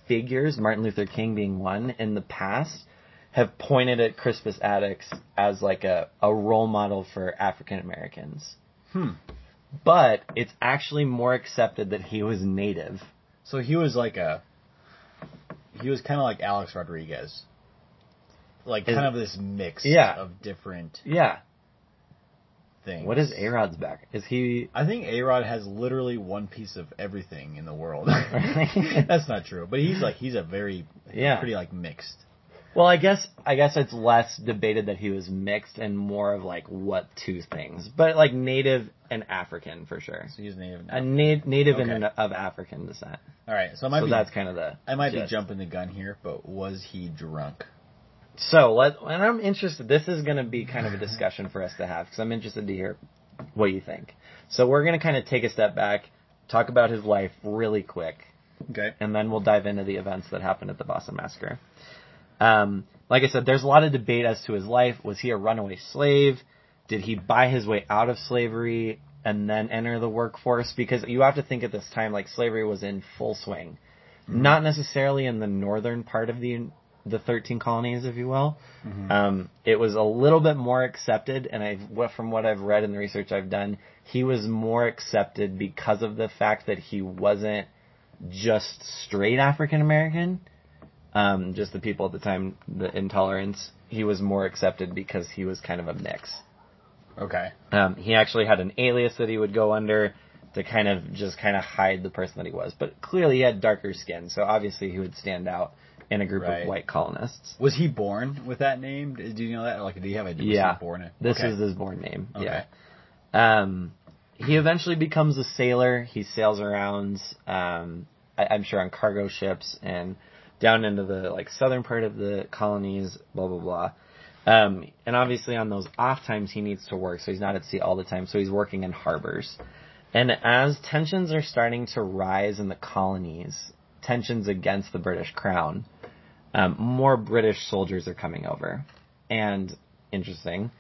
figures, Martin Luther King being one, in the past, have pointed at Crispus Attucks as like a, a role model for African Americans. hmm. But it's actually more accepted that he was native. So he was like a. He was kind of like Alex Rodriguez. Like Is- kind of this mix Yeah. of different Yeah. things. What is A-Rod's back? Is he I think A Rod has literally one piece of everything in the world. [LAUGHS] [LAUGHS] That's not true, but he's like he's a very Yeah. pretty like mixed. Well, I guess I guess it's less debated that he was mixed and more of like what two things, but like native and African for sure. So he's native. A na- native Okay. and of African descent. All right, so I might So be that's kind of the. I might be jumping the gun here, but was he drunk? So let and I'm interested. This is going to be kind of a discussion for us to have because I'm interested to hear what you think. So we're going to kind of take a step back, talk about his life really quick, Okay. and then we'll dive into the events that happened at the Boston Massacre. Um, like I said, there's a lot of debate as to his life. Was he a runaway slave? Did he buy his way out of slavery and then enter the workforce? Because you have to think at this time, like slavery was in full swing. Not necessarily in the northern part of the the 13 colonies, if you will. Um, it was a little bit more accepted, and I, from what I've read in the research I've done, he was more accepted because of the fact that he wasn't just straight African American. Um, just the people at the time, the intolerance. He was more accepted because he was kind of a mix. Okay. Um, he actually had an alias that he would go under to kind of just kind of hide the person that he was. But clearly he had darker skin, so obviously he would stand out in a group Right. of white colonists. Was he born with that name? Do you know that? Like, did he have a? Yeah. Born. This okay. is his born name. Okay. Yeah. Um, he eventually becomes a sailor. He sails around, um, I, I'm sure on cargo ships and down into the like southern part of the colonies. Blah blah blah. Um, and obviously on those off times he needs to work, so he's not at sea all the time. So he's working in harbors. And as tensions are starting to rise in the colonies, tensions against the British crown, um, more British soldiers are coming over. And interesting,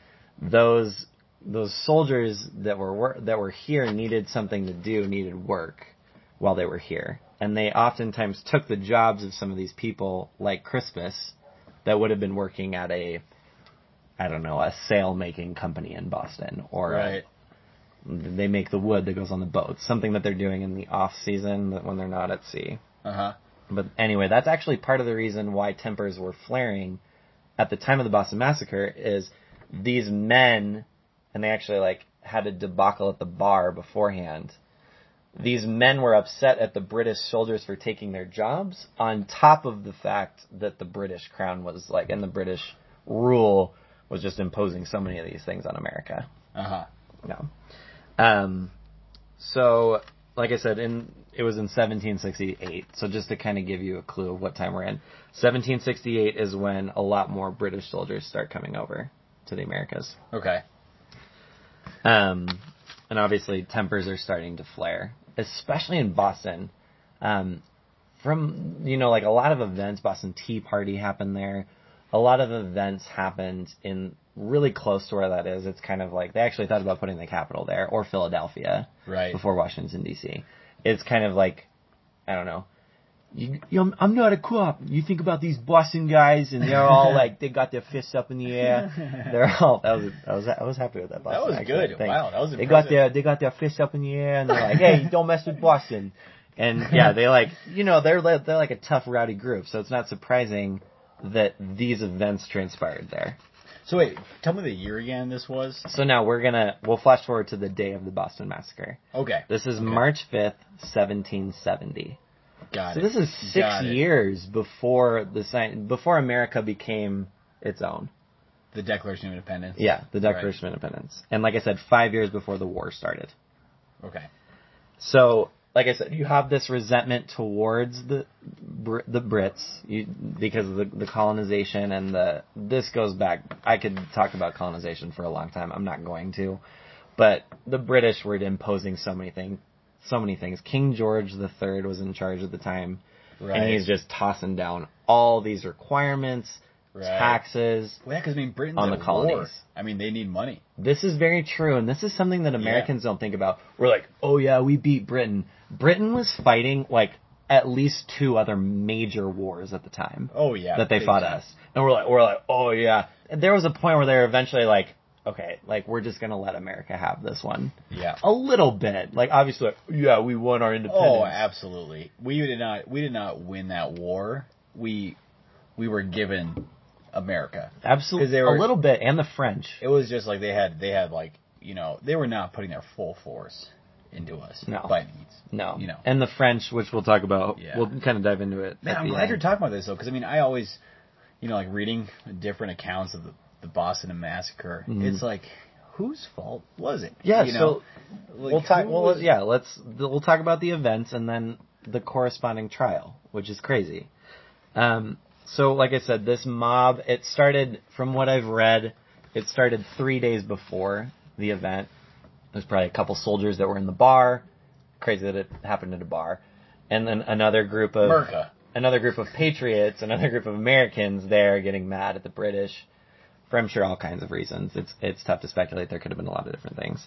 those those soldiers that were that were here needed something to do, needed work while they were here, and they oftentimes took the jobs of some of these people, like Crispus, that would have been working at a I don't know a sail making company in Boston, or a- they make the wood that goes on the boats, something that they're doing in the off season when they're not at sea. Uh huh. But anyway, that's actually part of the reason why tempers were flaring at the time of the Boston Massacre is these men, and they actually like had a debacle at the bar beforehand. These men were upset at the British soldiers for taking their jobs, on top of the fact that the British crown was like, and the British rule was just imposing so many of these things on America. Uh huh. No. Um, so, like I said, in it was in 1768. So just to kind of give you a clue of what time we're in, 1768 is when a lot more British soldiers start coming over to the Americas. Okay. Um, and obviously tempers are starting to flare, especially in Boston. Um, from you know, like a lot of events, Boston Tea Party happened there. A lot of events happened in really close to where that is. It's kind of like they actually thought about putting the capital there or Philadelphia Right. before Washington D.C. It's kind of like I don't know. You, you know, I'm not a co-op. You think about these Boston guys, and they're all [LAUGHS] like they got their fists up in the air. [LAUGHS] They're all that was I was I was happy with that. Boston that was good. thing. Wow, that was Impressive. They got their they got their fists up in the air, and they're like, [LAUGHS] "Hey, don't mess with Boston." And yeah, they like you know they're like, they're like a tough rowdy group, so it's not surprising that these events transpired there. So wait, tell me the year again. This was. So now we're gonna we'll flash forward to the day of the Boston Massacre. Okay. This is Okay. March fifth, seventeen seventy. Got So it. this is six Got it. years before the sign before America became its own. The Declaration of Independence. Yeah, the Declaration of Independence, and like I said, five years before the war started. Okay. So, like I said, you have this resentment towards the Br- the Brits you, because of the, the colonization and the. This goes back. I could talk about colonization for a long time. I'm not going to, but the British were imposing so many things. So many things. King George the Third was in charge at the time, Right. and he's just tossing down all these requirements, Right. taxes. Well, yeah, because I mean, Britain's On the colonies. war. I mean, they need money. This is very true, and this is something that Americans don't think about. We're like, oh yeah, we beat Britain. Britain was fighting like at least two other major wars at the time Oh yeah. that they big fought time. us, and we're like, we're like, oh yeah. And there was a point where they were eventually like, okay, like we're just gonna let America have this one Yeah. a little bit. Like obviously, like, yeah, we won our independence. Oh, absolutely. We did not. We did not win that war. We we were given America. Absolutely. they were- a little bit, and the French. It was just like they had they had like you know they were not putting their full force into us No. by means. No, You know. and the French, which we'll talk about. Yeah. We'll kind of dive into it. Man, I'm glad end. you're talking about this though, because I mean I always, you know, like reading different accounts of the, the Boston Massacre. It's like whose fault was it? Mm-hmm. Yeah, you know? so Like, we'll talk. Well, was- yeah, let's we'll talk about the events and then the corresponding trial, which is crazy. Um, so, like I said, this mob it started from what I've read. It started three days before the event. There's probably a couple soldiers that were in the bar. Crazy that it happened at a bar, and then another group of Merca. another group of patriots, another group of Americans there getting mad at the British for I'm sure all kinds of reasons. It's it's tough to speculate. There could have been a lot of different things.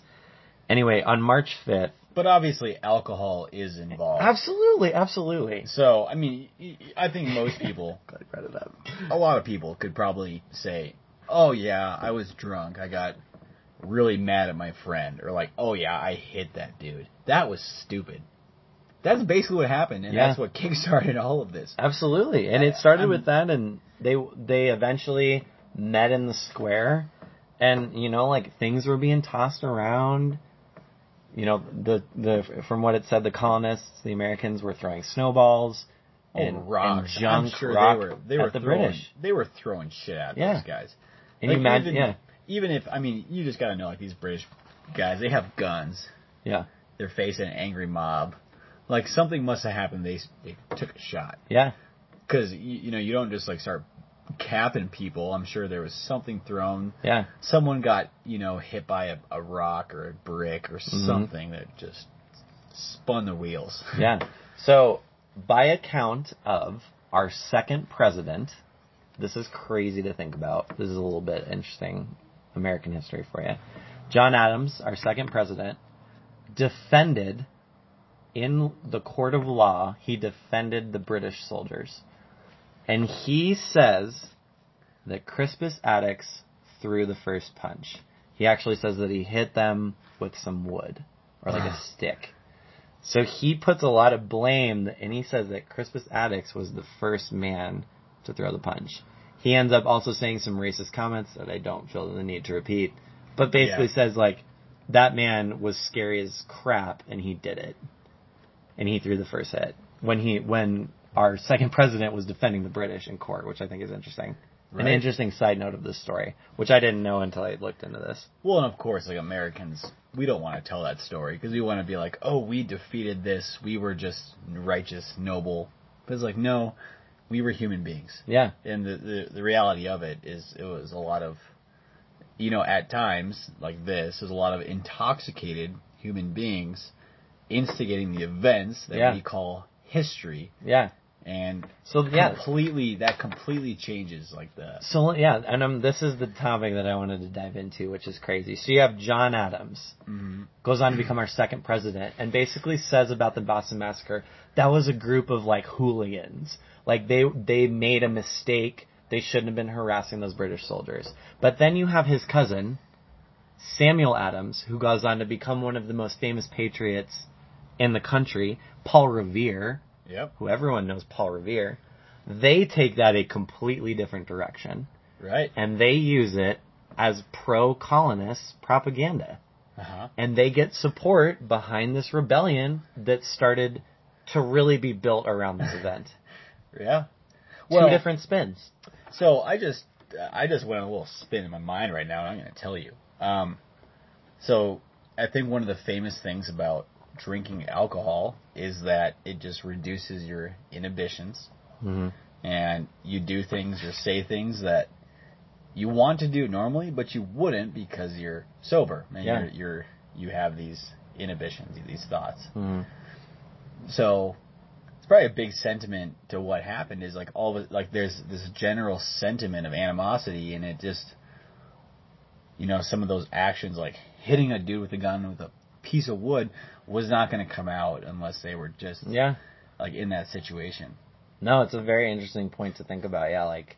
Anyway, on March 5th, But obviously alcohol is involved. absolutely, absolutely. So I mean, I think most people, Glad you brought it up. a lot of people, could probably say, "Oh yeah, I was drunk. I got really mad at my friend," or like, "Oh yeah, I hit that dude. That was stupid." That's basically what happened, and Yeah. that's what [LAUGHS] kickstarted all of this. Absolutely, and it started I'm- with that, and they they eventually met in the square, and you know, like things were being tossed around. You know, the the from what it said, the colonists, the Americans, were throwing snowballs oh, and, oh, rocks. and junk I'm sure rock they were they were the throwing, British. They were throwing shit at Yeah. those guys. And Like, you imagine, even, yeah, even if I mean, you just gotta know like these British guys, they have guns. yeah, They're facing an angry mob. Like something must have happened. They they took a shot yeah, because you, you know you don't just like start capping people. I'm sure there was something thrown. yeah. Someone got you know hit by a, a rock or a brick or Mm-hmm. something that just spun the wheels. [LAUGHS] Yeah. So, by account of our second president, this is crazy to think about. This is a little bit interesting. American history for you. John Adams, our second president, defended in the court of law, he defended the British soldiers. And he says that Crispus Attucks threw the first punch. He actually says that he hit them with some wood or like a ah. stick. So he puts a lot of blame, and he says that Crispus Attucks was the first man to throw the punch. He ends up also saying some racist comments that I don't feel the need to repeat, but basically Yeah. says like that man was scary as crap, and he did it, and he threw the first hit when he when our second president was defending the British in court, which I think is interesting. An interesting side note of this story, which I didn't know until I looked into this. Well, and of course, like Americans, we don't want to tell that story because we want to be like, oh, we defeated this. We were just righteous, noble. But it's like, no, we were human beings. Yeah, And the, the, the reality of it is, it was a lot of, you know, at times like this, there's a lot of intoxicated human beings instigating the events that Yeah. we call history. yeah. And So yeah, completely, that completely changes like the, So yeah, and um, this is the topic that I wanted to dive into, which is crazy. So you have John Adams goes on to become our second president, and basically says about the Boston Massacre that was a group of like hooligans, like they they made a mistake. They shouldn't have been harassing those British soldiers. But then you have his cousin Samuel Adams, who goes on to become one of the most famous patriots in the country, Paul Revere, yep, who everyone knows Paul Revere. They take that a completely different direction right, and they use it as pro colonist propaganda. uh huh, And they get support behind this rebellion that started to really be built around this [LAUGHS] event. yeah. Two different spins. So I just I just went on a little spin in my mind right now, and I'm going to tell you. Um, so I think one of the famous things about drinking alcohol is that it just reduces your inhibitions, Mm-hmm. and you do things or say things that you want to do normally, but you wouldn't because you're sober and Yeah. you're, you're you have these inhibitions, these thoughts. Mm-hmm. So it's probably a big sentiment to what happened is like all the like there's this general sentiment of animosity and it just you know some of those actions like hitting a dude with a gun with a piece of wood was not going to come out unless they were just Yeah. like in that situation. No, it's a very interesting point to think about. Yeah, like,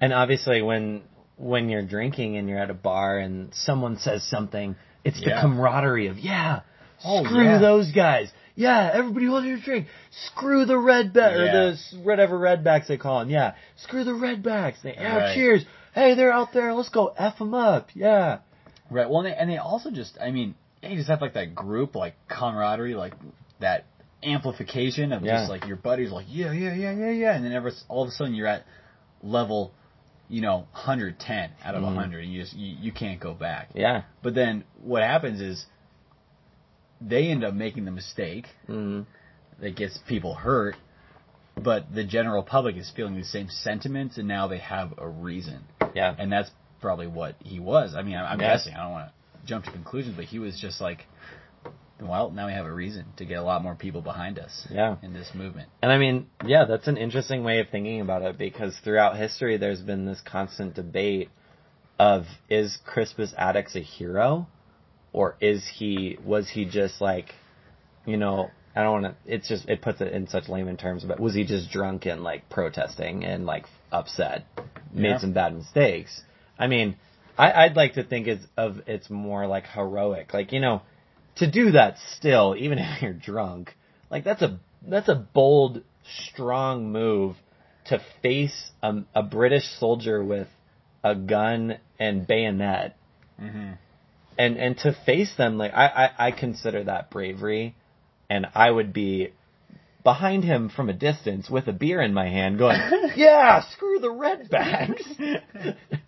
and obviously when when you're drinking and you're at a bar and someone says something, it's the Yeah. camaraderie of yeah, Oh, screw yeah. those guys. Yeah, everybody hold your drink. Screw the redback or Yeah. the s- whatever redbacks they call them. Yeah, screw the redbacks. They yeah, Right. cheers. Hey, they're out there. Let's go f them up. Yeah. Right. Well, and they, and they also just, I mean, you just have like that group, like camaraderie, like that amplification of Yeah. just like your buddies, like yeah, yeah, yeah, yeah, yeah, and then ever all of a sudden you're at level, you know, 110 out of Mhm. 100. You just you, you can't go back. Yeah. But then what happens is they end up making the mistake Mm. that gets people hurt. But the general public is feeling the same sentiments, and now they have a reason Yeah. and that's probably what he was. I mean, I'm, I'm Yeah. guessing. I don't want to jump to conclusions, but he was just like, well, now we have a reason to get a lot more people behind us. Yeah. In this movement. And I mean, yeah, that's an interesting way of thinking about it because throughout history there's been this constant debate of is Crispus Attucks a hero or is he was he just like you know, I don't want to it's just it puts it in such layman terms but was he just drunk and like protesting and like upset, made Yeah. some bad mistakes. I mean, I, I'd like to think it's of it's more like heroic. Like, you know, to do that still, even [LAUGHS] if you're drunk, like that's a that's a bold, strong move to face a, a British soldier with a gun and bayonet, Mm-hmm. and and to face them like I, I I consider that bravery, and I would be behind him from a distance with a beer in my hand, going, [LAUGHS] "Yeah, screw the redbacks." [LAUGHS]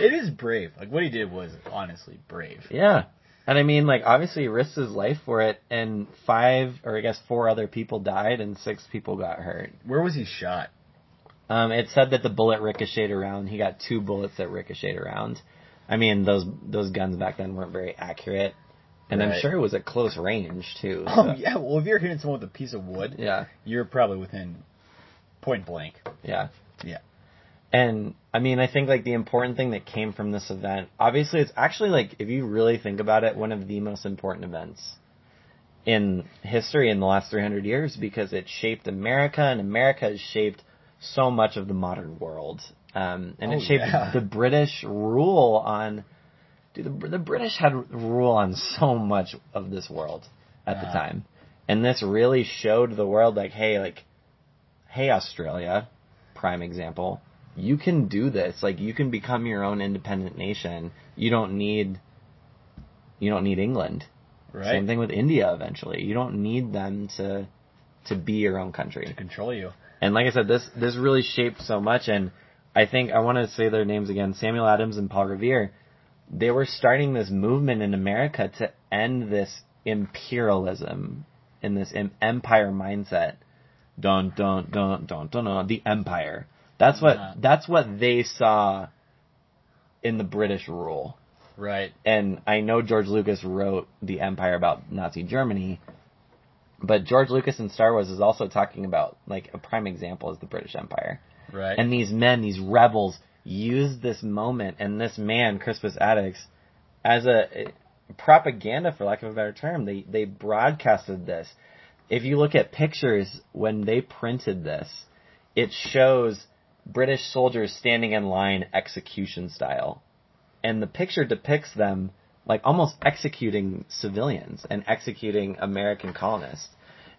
It is brave. Like what he did was honestly brave. Yeah. And I mean, like, obviously he risked his life for it, and five, or I guess four other people died, and six people got hurt. Where was he shot? Um, it said that the bullet ricocheted around. He got two bullets that ricocheted around. I mean, those those guns back then weren't very accurate, and I'm sure it was at close range too. Oh so- yeah. Well, if you're hitting someone with a piece of wood, yeah, you're probably within point blank. yeah. Yeah. And I mean, I think like the important thing that came from this event, obviously, it's actually like if you really think about it, one of the most important events in history in the last 300 years because it shaped America, and America has shaped so much of the modern world. Um, and Oh, it shaped yeah. the British rule on. Dude, the, the British had rule on so much of this world at the time, and this really showed the world like, hey, like, hey, Australia, prime example, you can do this. Like, you can become your own independent nation. You don't need. You don't need England. Right. Same thing with India eventually. You don't need them to to be your own To country. control you. And like I said, this this really shaped so much and I think I want to say their names again, Samuel Adams and Paul Revere. They were starting this movement in America to end this imperialism in this empire mindset. Dun dun dun dun dun dun. The empire. That's what that's what they saw in the British rule Right. and I know George Lucas wrote The Empire about Nazi Germany, but George Lucas in Star Wars is also talking about like a prime example is the British Empire. Right. And these men, these rebels, used this moment and this man, Crispus Attucks, as a, a propaganda, for lack of a better term. They they broadcasted this. If you look at pictures when they printed this, it shows British soldiers standing in line execution style and the picture depicts them like almost executing civilians and executing American colonists.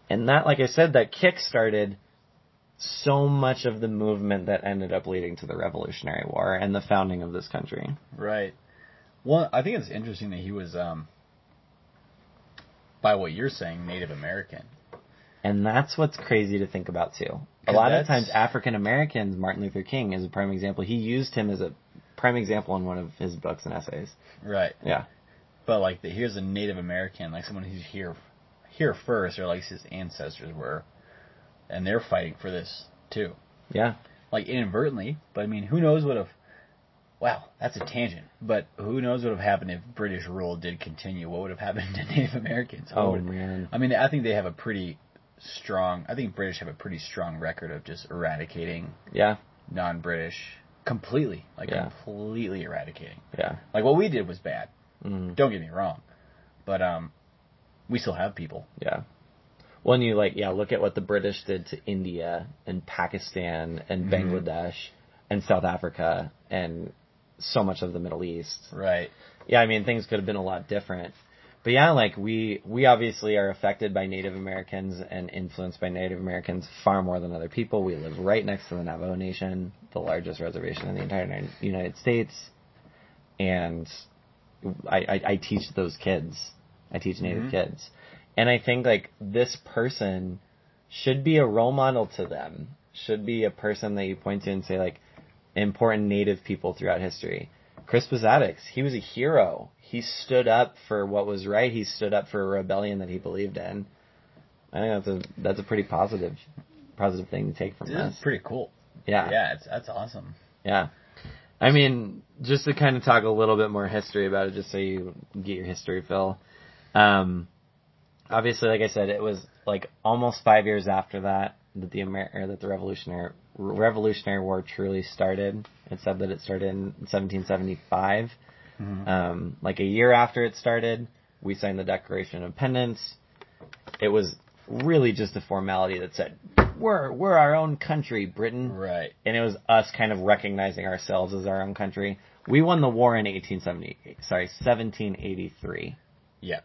And that, like I said, that kick started so much of the movement that ended up leading to the Revolutionary War and the founding of this country. Right. Well, I think it's interesting that he was, um, by what you're saying, Native American. And that's what's crazy to think about too. A lot of times African Americans, Martin Luther King is a prime example. He used him as a prime example in one of his books and essays. Right. Yeah. But like, the, here's a Native American, like someone who's here, here first, or like his ancestors were, and they're fighting for this too. Yeah. Like inadvertently, but I mean, who knows what have. Wow, that's a tangent. But who knows what would have happened if British rule did continue? What would have happened [LAUGHS] to Native Americans? What Oh man. I mean, I think they have a pretty strong. I think British have a pretty strong record of just eradicating Yeah. non-British completely, like Yeah. completely eradicating. Yeah. Like what we did was bad. Mm. Don't get me wrong, but um, we still have people. Yeah. When you like, yeah, look at what the British did to India and Pakistan and Mhm. Bangladesh and South Africa and so much of the Middle East. Right. Yeah, I mean things could have been a lot different. But yeah, like we we obviously are affected by Native Americans and influenced by Native Americans far more than other people. We live right next to the Navajo Nation, the largest reservation in the entire United States, and I, I, I teach those kids. I teach Native Mhm. kids, and I think like this person should be a role model to them. Should be a person that you point to and say like important Native people throughout history. Crispus Attucks, he was a hero. He stood up for what was right. He stood up for a rebellion that he believed in. I think that's a that's a pretty positive positive thing to take from This pretty cool. Yeah. Yeah, it's that's awesome. Yeah. I mean, just to kind of talk a little bit more history about it, just so you get your history fill. Um, obviously, like I said, it was like almost five years after that that the Amer- that the Revolutionary Revolutionary War truly started. It said that it started in 1775. Mhm. Um, like a year after it started, we signed the Declaration of Independence. It was really just a formality that said we're we're our own country, Britain Right. and it was us kind of recognizing ourselves as our own country. We won the war in 1870, sorry, 1783, Yeah.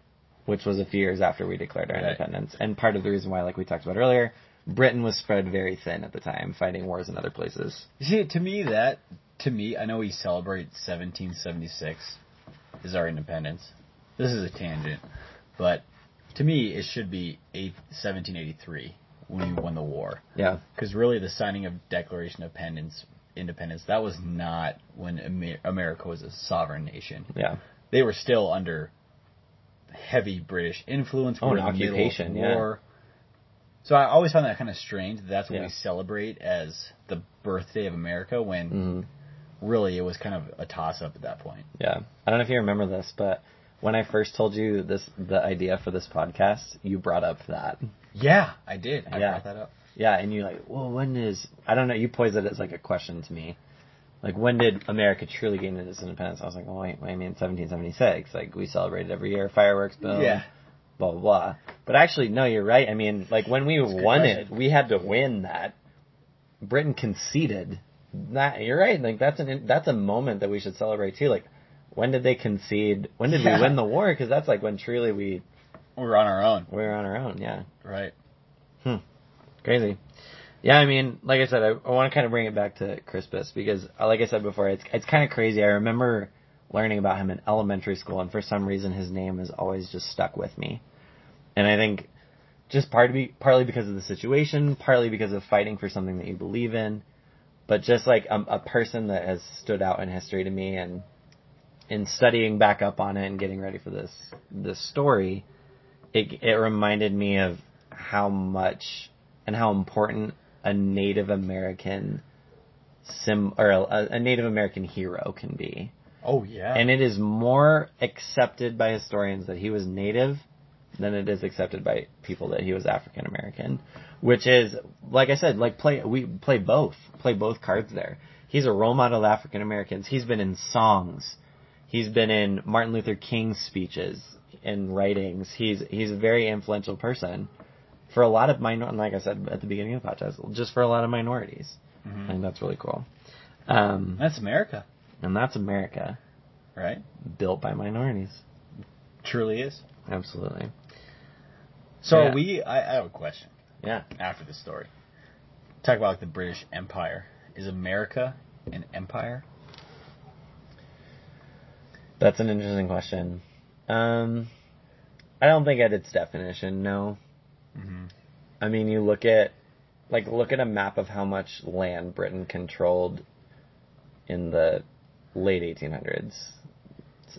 which was a few years after we declared our Right. independence. And part of the reason why, like we talked about earlier, Britain was spread very thin at the time, fighting wars in other places. You see, to me, that to me, I know we celebrate 1776 is our independence. This is a tangent, but to me, it should be eight, 1783 when we won the war. Yeah, Because really, the signing of Declaration of Independence, independence, that was not when Amer- America was a sovereign nation. yeah, They were still under heavy British influence. Oh, an in the middle of occupation, yeah. war. So I always found that kind of strange. That that's what Yeah. we celebrate as the birthday of America, when hmm really it was kind of a toss up at that point. yeah. I don't know if you remember this, but when I first told you this, the idea for this podcast, you brought up that. Yeah, I did. I Yeah. brought that up. Yeah, and you're like, well, when is? I don't know. You posed it as like a question to me, like when did America truly gain its independence? I was like, oh wait, wait I mean 1776. Like we celebrated every year, fireworks, boom, Yeah. Blah blah blah. But actually, no, you're right. I mean, like when we won it, we had to win that. Britain conceded. That you're right. Like that's an that's a moment that we should celebrate too. Like when did they concede? When did Yeah. we win the war? Because that's like when truly we We're on our own. we were on our own. Yeah. Right. Hmm. Crazy. Yeah, I mean, like I said, I, I want to kind of bring it back to Crispus because, uh, like I said before, it's it's kind of crazy. I remember learning about him in elementary school, and for some reason, his name has always just stuck with me. And I think just part be, partly because of the situation, partly because of fighting for something that you believe in, but just like a, a person that has stood out in history to me, and in studying back up on it and getting ready for this this story, it it reminded me of how much and how important a Native American sim or a, a Native American hero can be. Oh yeah. And it is more accepted by historians that he was Native than it is accepted by people that he was African American, which is like I said, like play we play both, play both cards there. He's a role model of African Americans. He's been in songs. He's been in Martin Luther King's speeches and writings. He's he's a very influential person for a lot of minor. Like I said at the beginning of the podcast, just for a lot of minorities. Mhm. I think that's really cool. Um, That's America, and that's America right? built by minorities. Truly is. Absolutely. So Yeah. we, I, I have a question Yeah. after the story. Talk about like the British Empire. Is America an empire? That's an interesting question. Um, I don't think at its definition, no. Mm-hmm. I mean, you look at, like, look at a map of how much land Britain controlled in the late 1800s.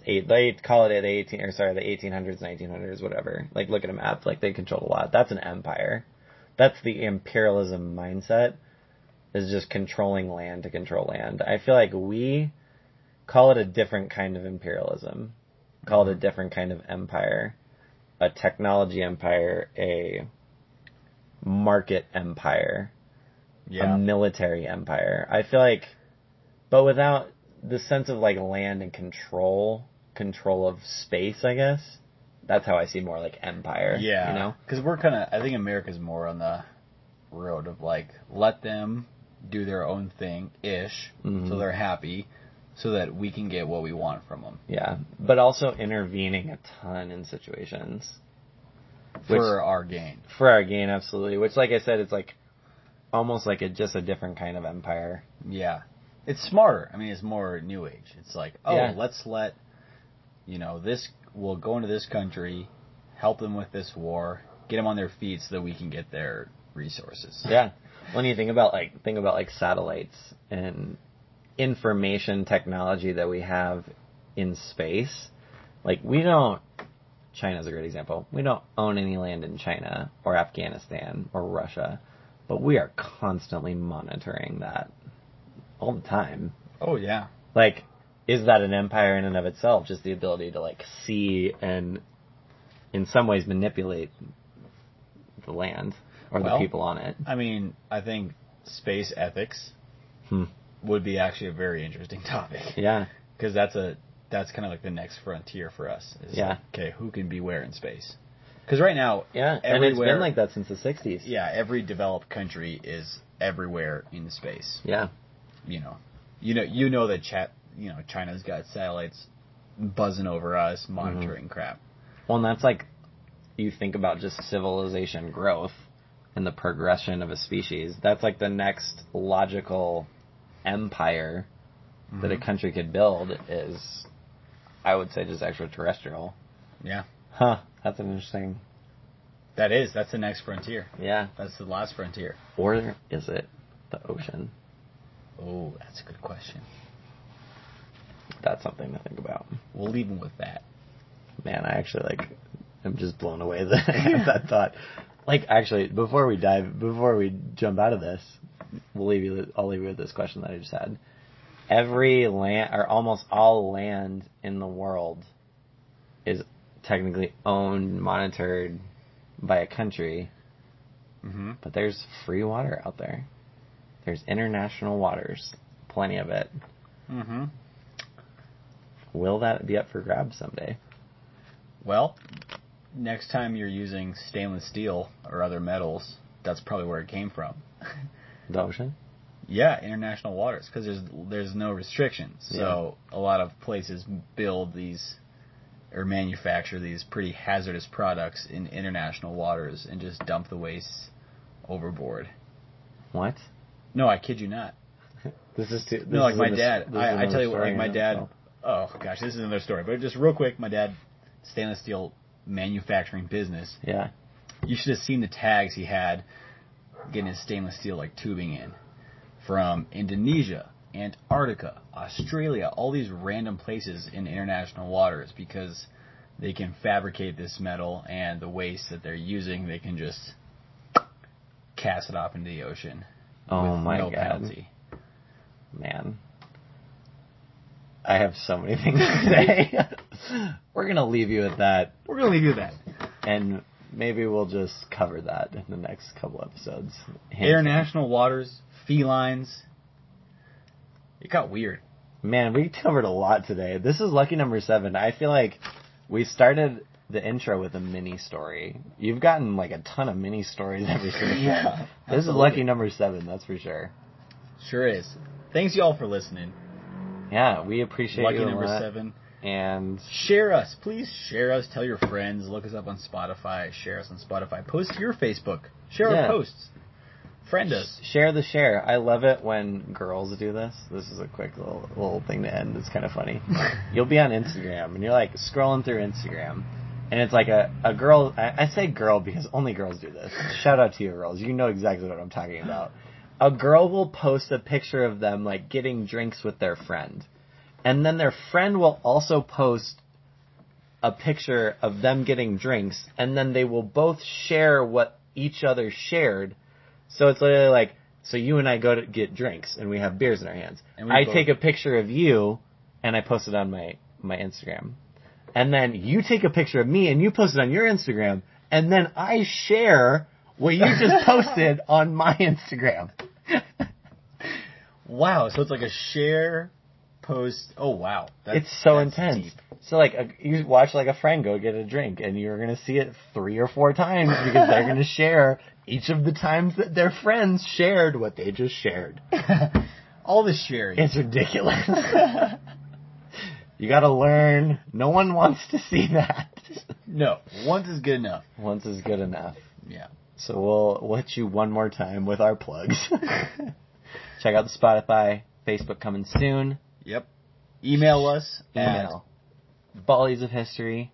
Eight, they call it the 18, or sorry, the 1800s, 1900s, whatever. Like, look at a map, like, they controlled a lot. That's an empire. That's the imperialism mindset, is just controlling land to control land. I feel like we call it a different kind of imperialism. Call it a mm-hmm. different kind of empire. A technology empire, a market empire, Yeah. a military empire. I feel like, but without the sense of like land and control, control of space, I guess. That's how I see more like empire. yeah. You know? Because we're kind of, I think America's more on the road of like, let them do their own thing ish, Mhm. so they're happy, so that we can get what we want from them Yeah. But also intervening a ton in situations. Which- for our gain. For our gain, absolutely. Which, like I said, it's like almost like a just a different kind of empire. Yeah. It's smarter. I mean, it's more new age. It's like, oh, Yeah. let's let, you know, this, we'll go into this country, help them with this war, get them on their feet so that we can get their resources. [LAUGHS] Yeah. When you think about like think about like satellites and information technology that we have in space, like we don't China's a great example. We don't own any land in China or Afghanistan or Russia, but we are constantly monitoring that all the time. Oh, yeah. Like is that an empire in and of itself? Just the ability to like see and in some ways manipulate the land or Well, the people on it. I mean, I think space ethics Hmm. would be actually a very interesting [LAUGHS] topic. Yeah. Because that's a, that's kind of like the next frontier for us. Yeah. like, okay, who can be where in space? Because right now, Yeah, and it's been like that since the '60s. yeah, every developed country is everywhere in space. yeah, you know, you know, you know that chat, you know, China's got satellites buzzing over us, monitoring crap. Well, and that's like you think about just civilization growth and the progression of a species. That's like the next logical empire that a Mhm. country could build is, I would say, just extraterrestrial. Yeah, Huh? That's an interesting. that is. That's the next frontier. Yeah. That's the last frontier. Or is it the ocean? Oh, that's a good question. That's something to think about. We'll leave them with that. Man, I actually like. I'm just blown away [LAUGHS] that I had that thought. Like, actually, before we dive, before we jump out of this, we'll leave you. I'll leave you with this question that I just had. Every land, or almost all land in the world, is technically owned, monitored by a country, Mm-hmm. but there's free water out there. There's international waters plenty of it. Mm-hmm. Will that be up for grabs someday? Well, next time you're using stainless steel or other metals, that's probably where it came from. The ocean? Yeah, international waters because there's there's no restrictions. So a lot of places build these or manufacture these pretty hazardous products in international waters and just dump the waste overboard. What? No, I kid you not. [LAUGHS] This is too. This No, like my dad. I, I tell you what, like my dad. Oh gosh, this is another story. But just real quick, my dad, stainless steel manufacturing business. Yeah. You should have seen the tags he had getting his stainless steel like tubing in from Indonesia, Antarctica, Australia, all these random places in international waters because they can fabricate this metal and the waste that they're using they can just cast it off into the ocean Oh my no god, penalty. man. I have so many [LAUGHS] things to say. [LAUGHS] We're gonna leave you at that, We're gonna leave you with that. and maybe we'll just cover that in the next couple episodes. Hint. International waters, felines. It got weird. Man, we covered a lot today. This is lucky number seven. I feel like we started the intro with a mini story. You've gotten like a ton of mini stories every [LAUGHS] single Yeah, time. This is lucky number seven, that's for sure. Sure is. Thanks y'all for listening. Yeah, we appreciate Lucky number seven. And Share us. Please share us. Tell your friends. Look us up on Spotify. Share us on Spotify. Post your Facebook. Share Yeah. our posts. Friend us. share the share. I love it when girls do this. This is a quick little little thing to end. It's kind of funny. [LAUGHS] You'll be on Instagram and you're like scrolling through Instagram, and it's like a a girl. I, I say girl because only girls do this. Shout out to you girls. You know exactly what I'm talking about. A girl will post a picture of them like getting drinks with their friend, and then their friend will also post a picture of them getting drinks, and then they will both share what each other shared. So it's literally like, so you and I go to get drinks, and we have beers in our hands. And we I both- take a picture of you, and I post it on my my Instagram, and then you take a picture of me, and you post it on your Instagram, and then I share what you just [LAUGHS] posted on my Instagram. [LAUGHS] Wow. So it's like a share post. Oh wow. That's, it's so intense. deep. So like a, you watch like a friend go get a drink, and you're gonna see it three or four times because they're gonna [LAUGHS] share each of the times that their friends shared what they just shared. All the sharing. It's ridiculous. You gotta learn. No one wants to see that. no. Once is good enough. Once is good enough. Yeah. So we'll, we'll hit you one more time with our plugs. [LAUGHS] Check out the Spotify, Facebook coming soon. Yep. Email us. Email. Volleys of History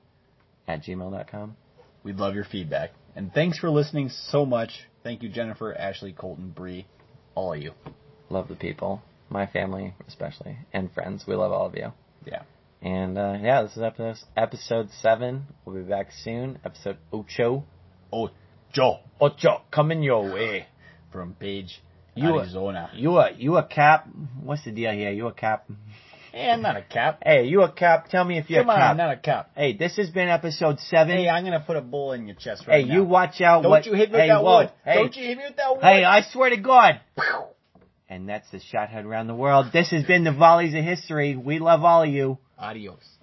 at gmail.com. At, we'd love your feedback. And thanks for listening so much. Thank you, Jennifer, Ashley, Colton, Bree, all of you. Love the people. My family, especially. And friends. We love all of you. Yeah. And uh, yeah, this is episode, episode 7. We'll be back soon. Episode ocho. Ocho. Ocho, coming your way. from Page, You a- Arizona. You a you a cap? What's the deal here? You a cap? Hey, I'm not a cap. Hey, you a cap? Tell me if you're Come a on, cap. I'm not a cap. Hey, this has been episode seven. Hey, I'm gonna put a bull in your chest right Hey, now. Hey, you watch out. Don't what, you hit me with hey, that whoa, wood. Hey, Don't you hit me with that wood. hey, I swear to God. And that's the shot heard around the world. This has been the Volleys of History. We love all of you. Adiós.